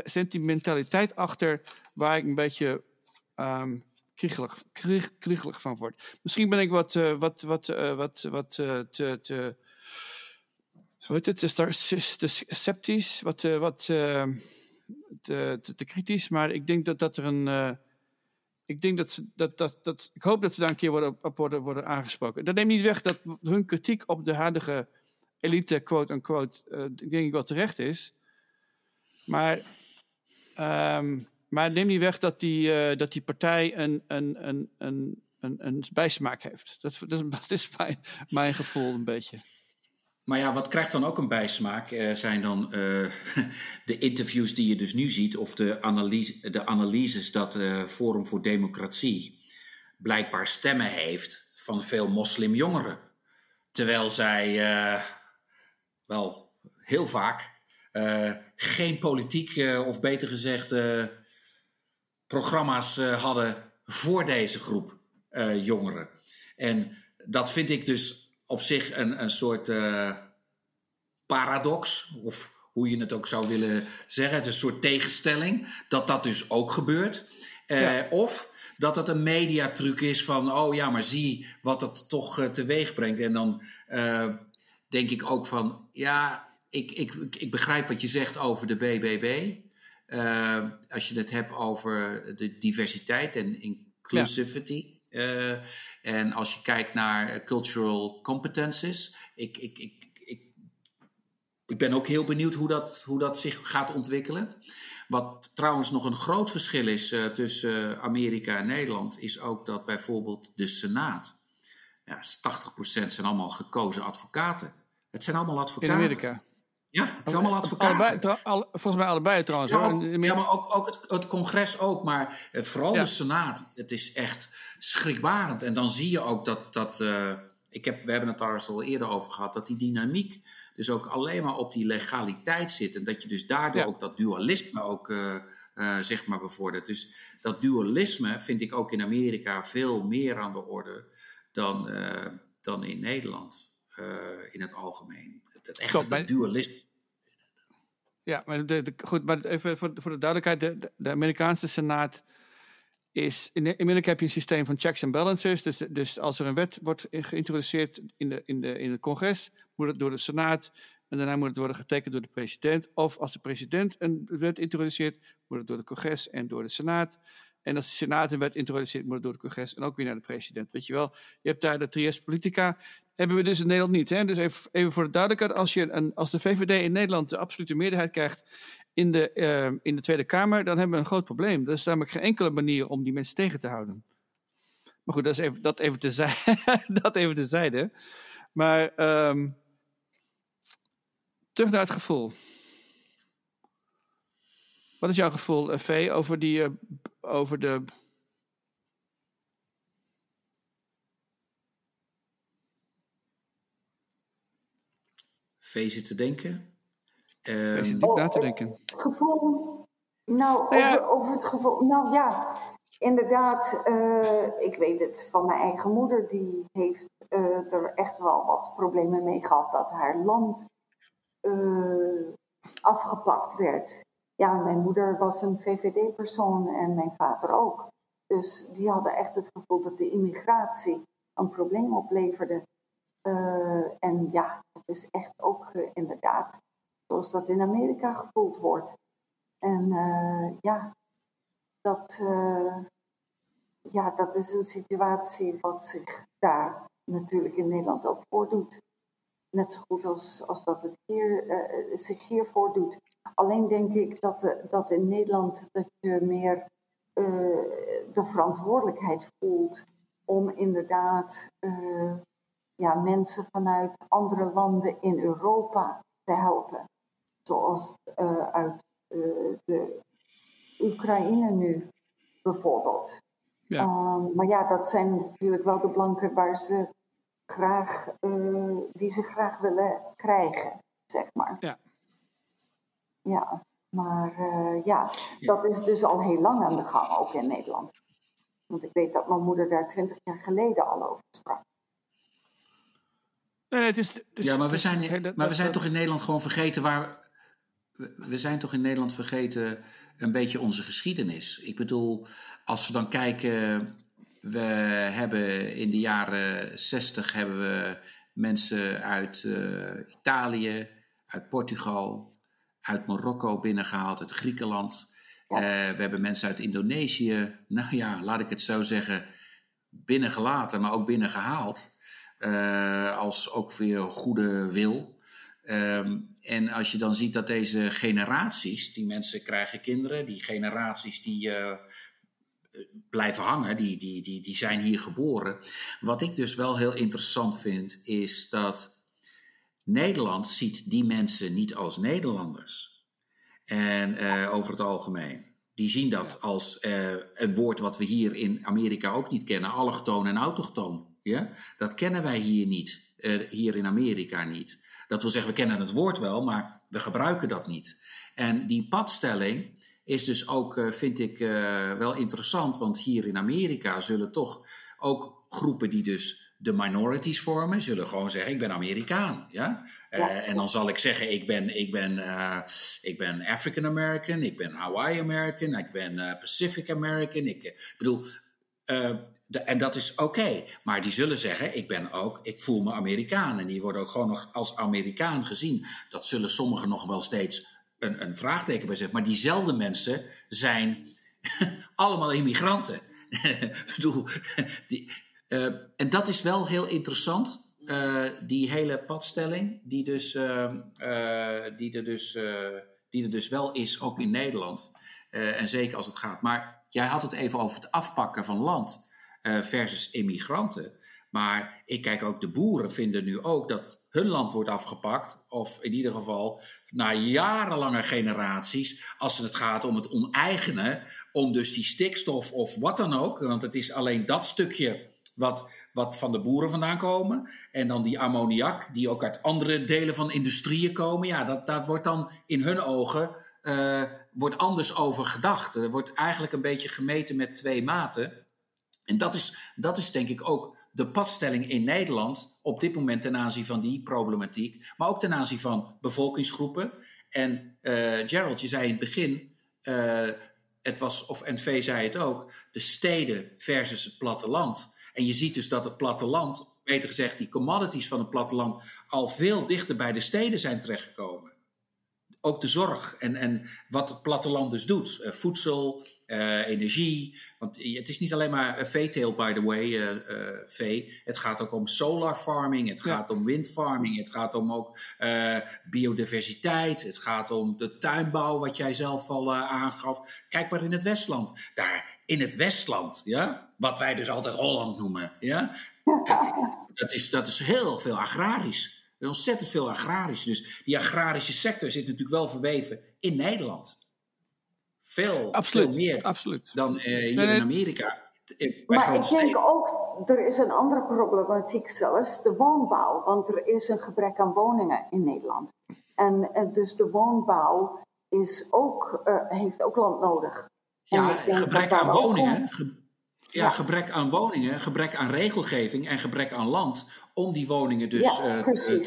sentimentaliteit, achter waar ik een beetje um, kriegelig, krieg, kriegelig van word. Misschien ben ik wat, uh, wat, wat, uh, wat, wat uh, te, te, hoe het, te, sceptisch, wat, wat te, te, kritisch, maar ik denk dat, dat er een... ik denk dat dat, dat, dat, ik hoop dat ze daar een keer op worden, worden aangesproken. Dat neemt niet weg dat hun kritiek op de huidige elite, quote-unquote, uh, denk ik wel terecht is. Maar, um, maar neem niet weg dat die, uh, dat die partij een, een, een, een, een, een bijsmaak heeft. Dat, dat, is, mijn, gevoel een beetje. Maar ja, wat krijgt dan ook een bijsmaak? Uh, zijn dan de interviews die je dus nu ziet, of de, analyse, de analyses dat uh, Forum voor Democratie blijkbaar stemmen heeft van veel moslimjongeren. Terwijl zij wel heel vaak geen politiek, of beter gezegd, programma's hadden voor deze groep jongeren. En dat vind ik dus op zich een, een soort paradox, of hoe je het ook zou willen zeggen. Het is een soort tegenstelling, dat dat dus ook gebeurt. Of dat het een mediatruc is van, oh ja, maar zie wat het toch teweeg brengt. En dan denk ik ook van, ja, ik, ik, ik begrijp wat je zegt over de BBB. als je het hebt over de diversiteit en inclusivity. Ja. en als je kijkt naar cultural competences. Ik, ik, ik, ik ben ook heel benieuwd hoe dat, hoe dat zich gaat ontwikkelen. Wat trouwens nog een groot verschil is uh, tussen Amerika en Nederland, is ook dat bijvoorbeeld de Senaat, ja, 80% zijn allemaal gekozen advocaten. Het zijn allemaal advocaten. In Amerika? Ja, het zijn allemaal advocaten. Allebei, al, volgens mij allebei trouwens. Ja, ook, ja maar ook, ook het, het, congres ook. Maar uh, vooral ja. de Senaat. Het is echt schrikbarend. En dan zie je ook dat... dat ik heb, we hebben het daar al eerder over gehad. Dat die dynamiek dus ook alleen maar op die legaliteit zit. En dat je dus daardoor ook dat dualisme ook, uh, uh, zeg maar bevordert. Dus dat dualisme vind ik ook in Amerika veel meer aan de orde dan, uh, dan in Nederland in het algemeen. Het, het echte Klopt, dualisme. Ja, maar, de, de, goed, maar even voor, voor de duidelijkheid. De, de Amerikaanse Senaat is... In Amerika heb je een systeem van checks en balances. Dus, dus als er een wet wordt geïntroduceerd in, de, in, de, in het congres moet het door de Senaat en daarna moet het worden getekend door de president. Of als de president een wet introduceert, moet het door de congres en door de Senaat. En als de Senaat een wet introduceert, moet het door het congres en ook weer naar de president. Weet je wel, je hebt daar de trias politica. Hebben we dus in Nederland niet. Hè? Dus even, even voor de duidelijkheid, als, je een, als de VVD in Nederland de absolute meerderheid krijgt in de, uh, in de Tweede Kamer, dan hebben we een groot probleem. Er is namelijk geen enkele manier om die mensen tegen te houden. Maar goed, dat, is even, dat, even, tezijde, dat even tezijde. Maar um, Terug naar het gevoel. Wat is jouw gevoel, uh, Vee, over, die, uh, over de. Vee zit te denken. Vee zit diep na te denken. Het gevoel. Nou, ja. over, over, het gevoel. Nou ja, inderdaad. Uh, ik weet het van mijn eigen moeder. Die heeft er echt wel wat problemen mee gehad dat haar land uh, afgepakt werd. Ja, mijn moeder was een VVD-persoon en mijn vader ook. Dus die hadden echt het gevoel dat de immigratie een probleem opleverde. Uh, en ja, het is echt ook uh, inderdaad zoals dat in Amerika gevoeld wordt. En ja, dat, ja, dat is een situatie wat zich daar natuurlijk in Nederland ook voordoet. Net zo goed als, als dat het hier, zich hier voordoet. Alleen denk ik dat, uh, dat in Nederland dat je meer uh, de verantwoordelijkheid voelt om inderdaad ja, mensen vanuit andere landen in Europa te helpen. Zoals uit de Oekraïne nu bijvoorbeeld. Ja. Um, maar ja, dat zijn natuurlijk wel de blanken waar ze graag, die ze graag willen krijgen, zeg maar. Ja. Ja, maar uh, ja, dat is dus al heel lang aan de gang, ook in Nederland. Want ik weet dat mijn moeder daar twintig jaar geleden al over sprak. Nee, het is, het is, ja, maar we zijn, maar we zijn toch in Nederland gewoon vergeten waar. We zijn toch in Nederland vergeten een beetje onze geschiedenis. Ik bedoel, als we dan kijken we hebben in de jaren 60 hebben we mensen uit uh, Italië, uit Portugal, uit Marokko binnengehaald, uit Griekenland. Uh, we hebben mensen uit Indonesië, nou ja, laat ik het zo zeggen, binnengelaten, maar ook binnengehaald. Uh, als ook weer goede wil. Um, en als je dan ziet dat deze generaties, die mensen krijgen kinderen, die generaties die blijven hangen, die, die, die, die zijn hier geboren. Wat ik dus wel heel interessant vind, is dat Nederland ziet die mensen niet als Nederlanders. En uh, over het algemeen. Die zien dat als uh, een woord wat we hier in Amerika ook niet kennen, allochtoon en autochtoon. Ja? Dat kennen wij hier niet, uh, hier in Amerika niet. Dat wil zeggen, we kennen het woord wel, maar we gebruiken dat niet. En die padstelling is dus ook, vind ik, wel interessant, want hier in Amerika zullen toch ook groepen die dus de minorities vormen, zullen gewoon zeggen: Ik ben Amerikaan. Ja? Uh, en dan zal ik zeggen: Ik ben, ik ben, uh, ik ben African American, ik ben Hawaii American, ik ben uh, Pacific American. Ik bedoel, de, en dat is oké. Maar die zullen zeggen: Ik ben ook, ik voel me Amerikaan. En die worden ook gewoon nog als Amerikaan gezien. Dat zullen sommigen nog wel steeds een, een vraagteken bij zetten. Maar diezelfde mensen zijn allemaal immigranten. Ik bedoel, die, uh, en dat is wel heel interessant, uh, die hele padstelling, die, dus, uh, die, er dus, die er dus wel is, ook in Nederland. en zeker als het gaat. Maar jij had het even over het afpakken van land versus immigranten. Maar ik kijk ook, de boeren vinden nu ook dat hun land wordt afgepakt. Of in ieder geval na jarenlange generaties. Als het gaat om het oneigenen. Om dus die stikstof of wat dan ook. Want het is alleen dat stukje wat, wat van de boeren vandaan komen. En dan die ammoniak, die ook uit andere delen van industrieën komen. Ja, dat, dat wordt dan in hun ogen uh, wordt anders over gedacht. Er wordt eigenlijk een beetje gemeten met twee maten. En dat is, dat is denk ik ook de padstelling in Nederland op dit moment ten aanzien van die problematiek. Maar ook ten aanzien van bevolkingsgroepen. En uh, Gerald, je zei in het begin, uh, het was, of NV zei het ook, de steden versus het platteland. En je ziet dus dat het platteland, beter gezegd die commodities van het platteland, al veel dichter bij de steden zijn terechtgekomen. Ook de zorg en, en wat het platteland dus doet. Uh, voedsel, uh, energie. Want het is niet alleen maar veeteelt, by the way, uh, vee. Het gaat ook om solar farming, het gaat om wind farming, het gaat om ook biodiversiteit, het gaat om de tuinbouw, wat jij zelf al aangaf. Kijk maar in het Westland. Daar in het Westland, ja, wat wij dus altijd Holland noemen, ja, dat, dat, is, dat is heel veel agrarisch. Ontzettend veel agrarisch. Dus die agrarische sector zit natuurlijk wel verweven in Nederland. Veel, absoluut, veel meer absoluut. dan uh, hier nee, in Amerika. Maar ik denk ook, er is een andere problematiek zelfs, de woonbouw. Want er is een gebrek aan woningen in Nederland. En, en dus de woonbouw is ook, uh, heeft ook land nodig. Ja, gebrek aan woningen. Ge ja, gebrek aan woningen, gebrek aan regelgeving en gebrek aan land om die woningen dus ja, uh, te,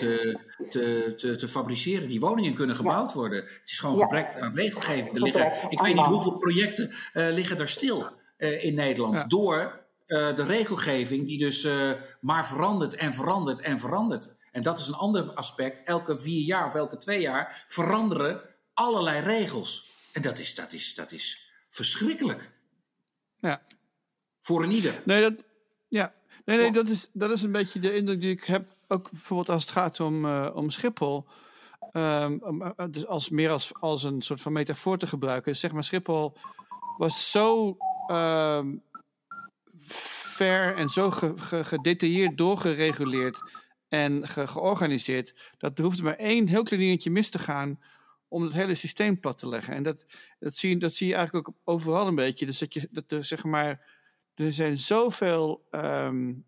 te, te, te, fabriceren. Die woningen kunnen gebouwd ja. worden. Het is gewoon gebrek aan regelgeving. Er liggen, ik weet niet hoeveel projecten uh, liggen daar stil uh, in Nederland door de regelgeving die dus maar verandert en verandert en verandert. En dat is een ander aspect. Elke vier jaar of elke twee jaar veranderen allerlei regels. En dat is, dat is, dat is verschrikkelijk. Ja. Voor een ieder. Nee, dat, ja. nee, nee dat, is, dat is een beetje de indruk die ik heb. Ook bijvoorbeeld als het gaat om, uh, om Schiphol. Um, dus als, meer als, als een soort van metafoor te gebruiken. Zeg maar, Schiphol was zo um, ver en zo ge, ge, gedetailleerd doorgereguleerd en ge, georganiseerd. Dat er hoefde maar één heel klein dingetje mis te gaan om het hele systeem plat te leggen. En dat, dat, zie, dat zie je eigenlijk ook overal een beetje. Dus dat, je, dat er zeg maar, er zijn zoveel. Um,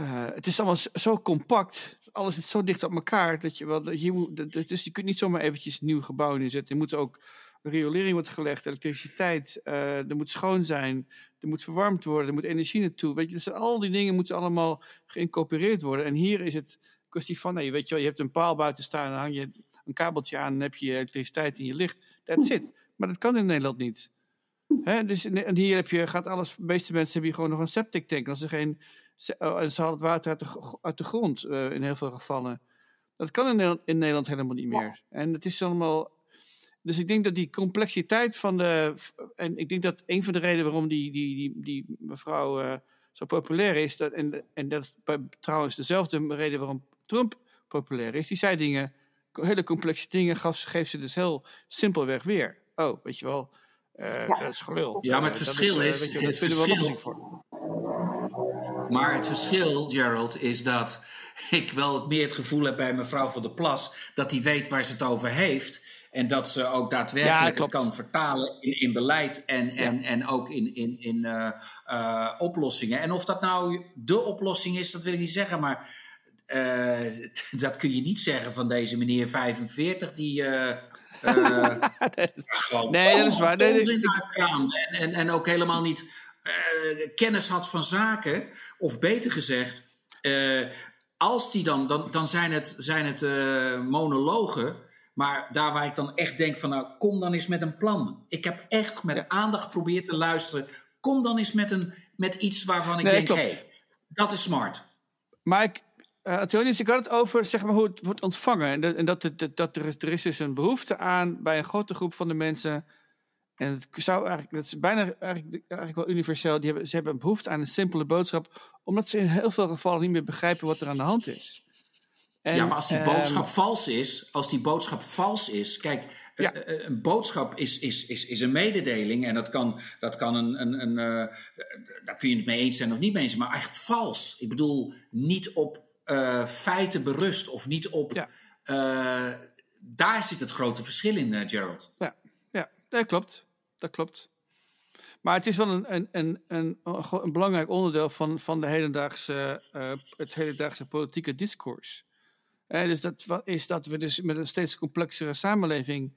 uh, het is allemaal zo compact. Alles zit zo dicht op elkaar. Dat je wel. Je moet, dus je kunt niet zomaar eventjes een nieuw gebouw neerzetten. Er moet ook. Riolering wordt gelegd, elektriciteit, uh, er moet schoon zijn, er moet verwarmd worden, er moet energie naartoe. Weet je, dus al die dingen moeten allemaal geïncorporeerd worden. En hier is het kwestie van, nee, weet je wel, je hebt een paal buiten staan, dan hang je een kabeltje aan, dan heb je elektriciteit in je licht. That's it. Maar dat kan in Nederland niet. Hè? Dus, en hier heb je, gaat alles, de meeste mensen hebben hier gewoon nog een septic tank. Als er geen, oh, en ze halen het water uit de, uit de grond uh, in heel veel gevallen. Dat kan in Nederland, in Nederland helemaal niet meer. En het is allemaal. Dus ik denk dat die complexiteit van de. En ik denk dat een van de redenen waarom die, die, die, die mevrouw uh, zo populair is. Dat, en, en dat is trouwens dezelfde reden waarom Trump populair is. Die zei dingen, hele complexe dingen, gaf, geeft ze dus heel simpelweg weer. Oh, weet je wel, uh, ja. dat is gelul. Ja, maar het uh, verschil is... is je, het verschil, voor. Maar het verschil, Gerald, is dat ik wel meer het gevoel heb bij mevrouw van der Plas... dat die weet waar ze het over heeft... En dat ze ook daadwerkelijk het kan vertalen in, in beleid en, en, en ook in, in, in uh, uh, oplossingen. En of dat nou de oplossing is, dat wil ik niet zeggen. Maar uh, dat kun je niet zeggen van deze meneer 45 die nee, dat is waar. Nee, onzin uitkraamde. En, en, en ook helemaal niet kennis had van zaken. Of beter gezegd, als die dan, dan, dan zijn het, zijn het monologen maar daar waar ik dan echt denk van nou, kom dan eens met een plan. Ik heb echt met aandacht geprobeerd te luisteren. Kom dan eens met, een, met iets waarvan ik denk, hé, hey, dat is smart. Maar ik, uh, Antonius, ik had het over zeg maar, hoe het wordt ontvangen. En, dat, en dat, dat, dat er, is, er is dus een behoefte aan bij een grote groep van de mensen. En het zou eigenlijk, dat is bijna eigenlijk, eigenlijk wel universeel. Die hebben, ze hebben een behoefte aan een simpele boodschap, omdat ze in heel veel gevallen niet meer begrijpen wat er aan de hand is ja, maar als die boodschap ehm, vals is, als die boodschap vals is, kijk, eh, eh, een boodschap is, is, is, is een mededeling en dat kan, dat kan een, een, een uh, daar kun je het mee eens zijn of niet mee eens, maar echt vals. Ik bedoel, niet op uh, feiten berust of niet op. Ja. daar zit het grote verschil in, Gerald. Ja, ja, dat klopt. Dat klopt. Maar het is wel een, een, een, een, een belangrijk onderdeel van, van de hedendaagse, het hedendaagse politieke discours dus dat is dat we dus met een steeds complexere samenleving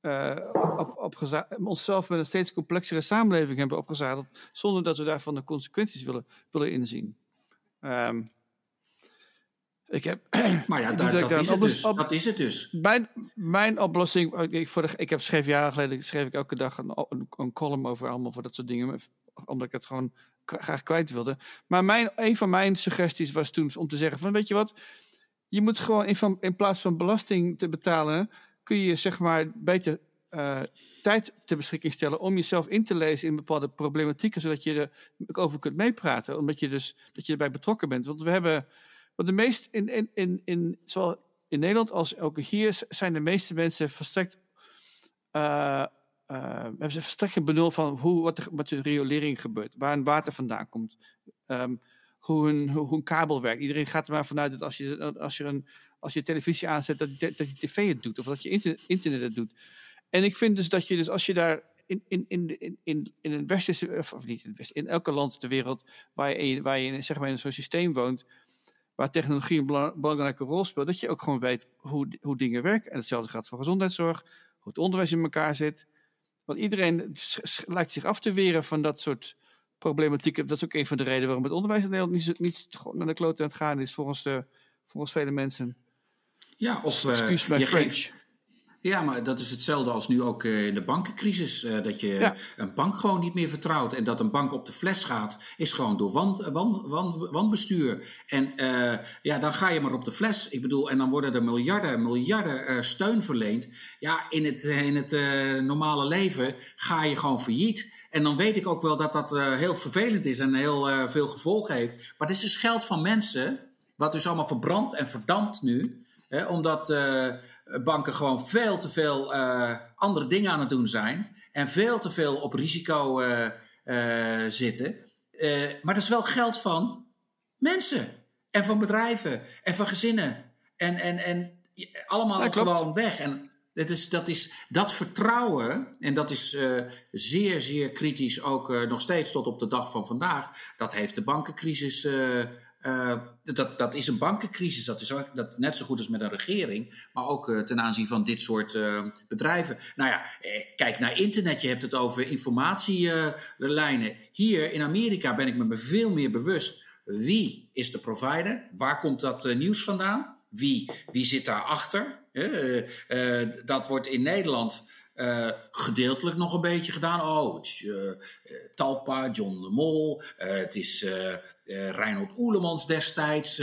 uh, op, op onszelf met een steeds complexere samenleving hebben opgezadeld, zonder dat we daarvan de consequenties willen, willen inzien. Um, ik heb, maar ja, daar, dat, is het dus. Op, dat is het dus. Mijn, mijn oplossing, ik, voor de, ik heb schreef jaren geleden, schreef ik elke dag een, een, een, column over allemaal voor dat soort dingen, omdat ik het gewoon graag kwijt wilde. Maar mijn, een van mijn suggesties was toen om te zeggen van, weet je wat, je moet gewoon in, van, in plaats van belasting te betalen, kun je zeg maar beter uh, tijd ter beschikking stellen om jezelf in te lezen in bepaalde problematieken, zodat je er over kunt meepraten, omdat je dus dat je erbij betrokken bent. Want we hebben, wat de meest in, in, in, in zowel in Nederland als ook hier zijn de meeste mensen verstrekt. Uh, uh, hebben ze verstrekt benul van hoe, wat, er, met de riolering gebeurt, waar een water vandaan komt. Um, hoe een, hoe een kabel werkt. Iedereen gaat er maar vanuit dat als je, als je, een, als je televisie aanzet, dat, dat je tv het doet. Of dat je internet het doet. En ik vind dus dat je dus als je daar in, in, in, in, in, in een westerse, of niet in, het in elke land ter wereld, waar je, waar je in, zeg maar in zo'n systeem woont, waar technologie een belangrijke rol speelt, dat je ook gewoon weet hoe, hoe dingen werken. En hetzelfde geldt voor gezondheidszorg, hoe het onderwijs in elkaar zit. Want iedereen lijkt zich af te weren van dat soort problematiek. Dat is ook een van de redenen waarom het onderwijs in Nederland niet, niet naar de klote aan het gaan is, volgens, de, volgens vele mensen. Ja, of uh, je French. Ja, maar dat is hetzelfde als nu ook uh, in de bankencrisis. Uh, dat je een bank gewoon niet meer vertrouwt. En dat een bank op de fles gaat, is gewoon door wand, wand, wand, wanbestuur. En uh, ja, dan ga je maar op de fles. Ik bedoel, en dan worden er miljarden, miljarden steun verleend. Ja, in het, in het normale leven ga je gewoon failliet. En dan weet ik ook wel dat dat heel vervelend is en heel veel gevolgen heeft. Maar het is dus geld van mensen, wat dus allemaal verbrandt en verdampt nu. Hè, omdat uh, banken gewoon veel te veel andere dingen aan het doen zijn. En veel te veel op risico zitten. maar dat is wel geld van mensen. En van bedrijven. En van gezinnen. En, en, en allemaal gewoon weg. En dat, is, dat, is, dat vertrouwen, en dat is uh, zeer, zeer kritisch ook uh, nog steeds tot op de dag van vandaag. Dat heeft de bankencrisis. Uh, dat, dat is een bankencrisis. Dat is dat, net zo goed als met een regering. Maar ook ten aanzien van dit soort bedrijven. Nou ja, kijk naar internet. Je hebt het over informatielijnen. Hier in Amerika ben ik me veel meer bewust. Wie is de provider? Waar komt dat nieuws vandaan? Wie, wie zit daarachter? Uh, dat wordt in Nederland uh, gedeeltelijk nog een beetje gedaan. Oh, het is Talpa, John de Mol. het is Reinhold Oelemans destijds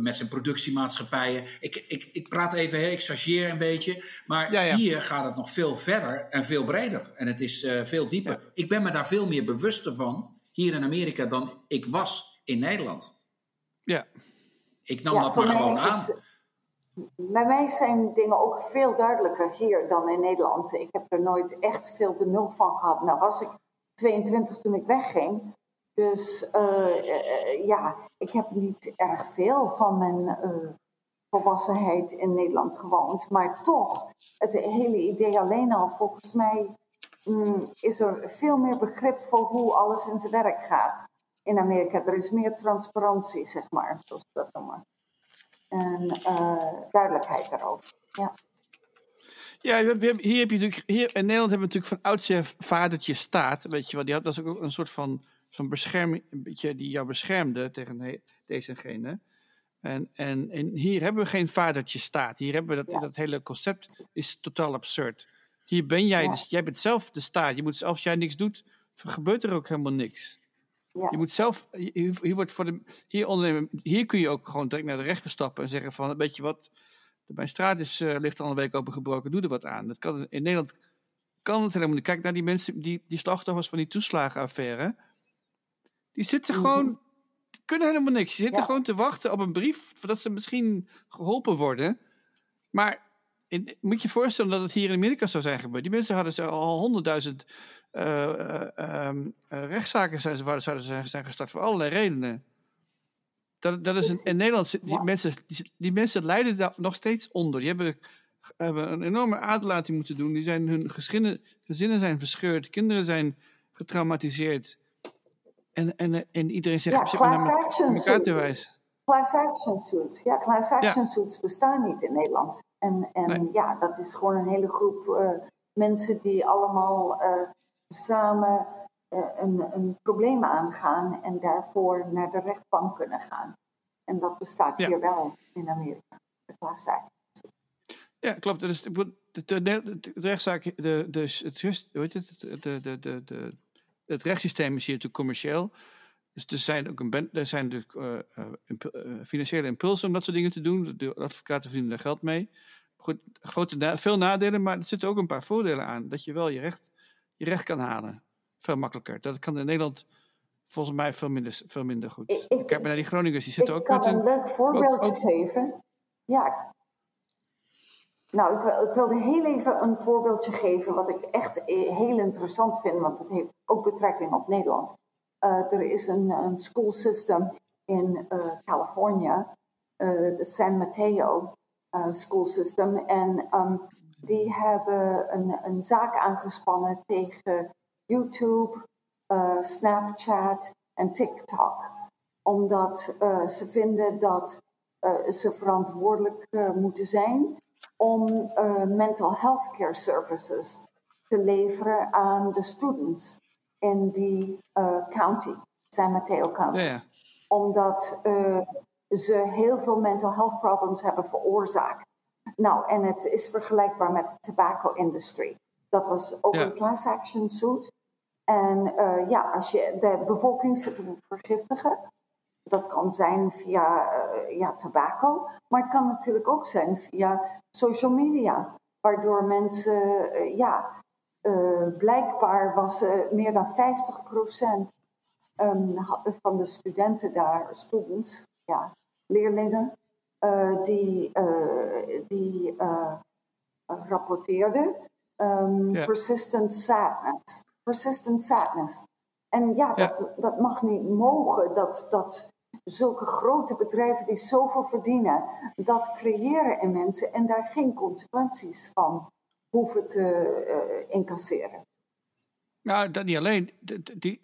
met zijn productiemaatschappijen. Ik, ik, ik praat even, ik chargeer een beetje. Maar hier gaat het nog veel verder en veel breder. En het is veel dieper. Ik ben me daar veel meer bewuster van hier in Amerika dan ik was in Nederland. Ja. Ik nam dat maar gewoon aan. Bij mij zijn dingen ook veel duidelijker hier dan in Nederland. Ik heb er nooit echt veel benul van gehad. Nou was ik 22 toen ik wegging. Dus uh, uh, ja, ik heb niet erg veel van mijn uh, volwassenheid in Nederland gewoond. Maar toch, het hele idee alleen al, volgens mij mm, is er veel meer begrip voor hoe alles in zijn werk gaat in Amerika. Er is meer transparantie, zeg maar, zoals dat noemen. En uh, duidelijkheid daarover. Ja. Ja, hier heb je natuurlijk, hier in Nederland hebben we natuurlijk van oudsher vadertje staat. Weet je wel, die had, dat is ook een soort van zo'n bescherming, een beetje die jou beschermde tegen deze en gene. En, en, en hier hebben we geen vadertje staat. Hier hebben we dat, dat hele concept is totaal absurd. Hier ben jij, dus, jij bent zelf de staat. Je moet, als jij niks doet, gebeurt er ook helemaal niks. Ja. Je moet zelf, hier, hier, wordt voor de, hier, ondernemen, hier kun je ook gewoon direct naar de rechter stappen en zeggen van, weet je wat, mijn straat is, uh, ligt al een week opengebroken, doe er wat aan. Dat kan, in Nederland kan het helemaal niet. Kijk naar die mensen, die, die slachtoffers van die toeslagenaffaire. Die zitten mhm. gewoon, kunnen helemaal niks. Die zitten gewoon te wachten op een brief, voordat ze misschien geholpen worden. Maar in, moet je je voorstellen dat het hier in Amerika zou zijn gebeurd. Die mensen hadden al honderdduizend uh, rechtszaken zijn, zouden zijn, zijn gestart voor allerlei redenen. Dat, dat is een, in Nederland, die, mensen, die, die, mensen lijden daar nog steeds onder. Die hebben, hebben een enorme aderlating moeten doen. Die zijn, hun gezinnen, gezinnen zijn verscheurd, kinderen zijn getraumatiseerd. En, en, en iedereen zegt ja, op elkaar te wijzen. Class action suits. Ja, class action suits bestaan niet in Nederland. En, en ja, dat is gewoon een hele groep uh, mensen die allemaal uh, samen uh, een, een, probleem aangaan en daarvoor naar de rechtbank kunnen gaan. En dat bestaat hier wel in Amerika, de action. Ja, klopt. Dus de, de, de, de rechtszaak, de, de, het, heet het, de, de, de, de, het rechtssysteem is hier natuurlijk commercieel. Dus er zijn ook een er zijn natuurlijk uh, financiële impulsen om dat soort dingen te doen. De advocaten verdienen er geld mee. Goed, grote veel nadelen, maar er zitten ook een paar voordelen aan. Dat je wel je recht, je recht kan halen. Veel makkelijker. Dat kan in Nederland volgens mij veel minder, veel minder goed. Ik, Kijk maar naar die Groningers, die zitten ook met een... Ik kan een leuk voorbeeldje geven. Ja. Nou, ik, ik, wilde heel even een voorbeeldje geven wat ik echt heel interessant vind, want het heeft ook betrekking op Nederland. Uh, er is een, een school system in uh, Californië, uh, de San Mateo school system. En um, die hebben een, een zaak aangespannen tegen YouTube, Snapchat en TikTok. Omdat ze vinden dat ze verantwoordelijk moeten zijn om mental health care services te leveren aan de students in die county, San Mateo County. Omdat ze heel veel mental health problems hebben veroorzaakt. Nou, en het is vergelijkbaar met de tobacco industry. Dat was ook een class action suit. En uh, ja, als je de bevolking zit te vergiftigen, dat kan zijn via ja, tobacco, maar het kan natuurlijk ook zijn via social media. Waardoor mensen ja, uh, blijkbaar was meer dan 50% um, ehm, van de studenten daar, students, ja, leerlingen, uh, die, die rapporteerden um, yeah. persistent sadness. Persistent sadness. En ja, yeah. dat, dat mag niet mogen, dat, dat zulke grote bedrijven die zoveel verdienen, dat creëren in mensen en daar geen consequenties van hoeven te incasseren. Nou, dat niet alleen. Die, die,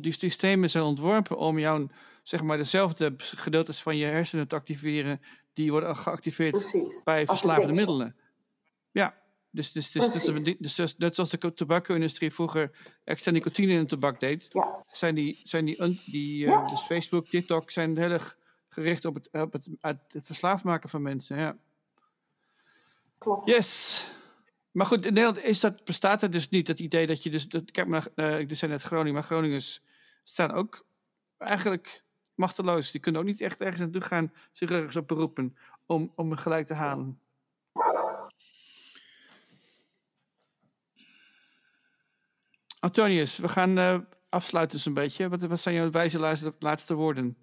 die, systemen zijn ontworpen om jou, zeg maar, dezelfde gedeeltes van je hersenen te activeren die worden geactiveerd Precies. bij verslaafde middelen. Ja, dus, dus, dus, dus, net zoals de tobacco-industrie vroeger extra nicotine in het tabak deed, ja. zijn die, zijn die, die uh, dus Facebook, TikTok, zijn heel erg gericht op het, op het, het, het verslaafd maken van mensen. Ja. Klopt. Yes. Maar goed, in Nederland is dat, bestaat er dus niet, dat idee dat je dus... Dat, kijk maar, uh, ik zei net Groningen, maar Groningers staan ook eigenlijk machteloos. Die kunnen ook niet echt ergens naartoe gaan, zich ergens op beroepen om, om gelijk te halen. Antonius, we gaan uh, afsluiten zo'n beetje. Wat, wat zijn jouw wijze laatste, woorden?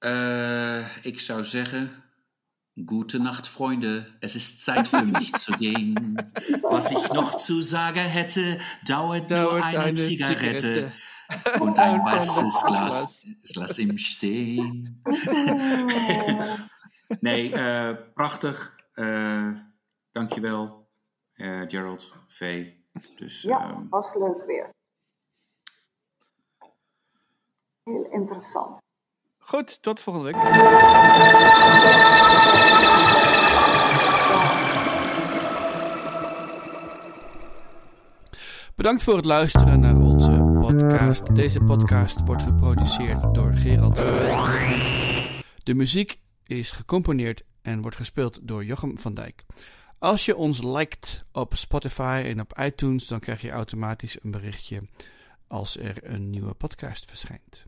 Uh, ik zou zeggen. Gute Nacht, Freunde. Es ist Zeit für mich zu gehen. Was ich noch zu sagen hätte, dauert, dauert nur eine, eine Zigarette. Zigarette. Und ein weißes Glas, Glas im Steen. nee, uh, prachtig. Uh, dankjewel, uh, Gerald, V. Dus, ja, um, was leuk weer. Heel interessant. Goed, tot volgende week. Bedankt voor het luisteren naar onze podcast. Deze podcast wordt geproduceerd door Gerald. De muziek is gecomponeerd en wordt gespeeld door Jochem van Dijk. Als je ons liked op Spotify en op iTunes, dan krijg je automatisch een berichtje als er een nieuwe podcast verschijnt.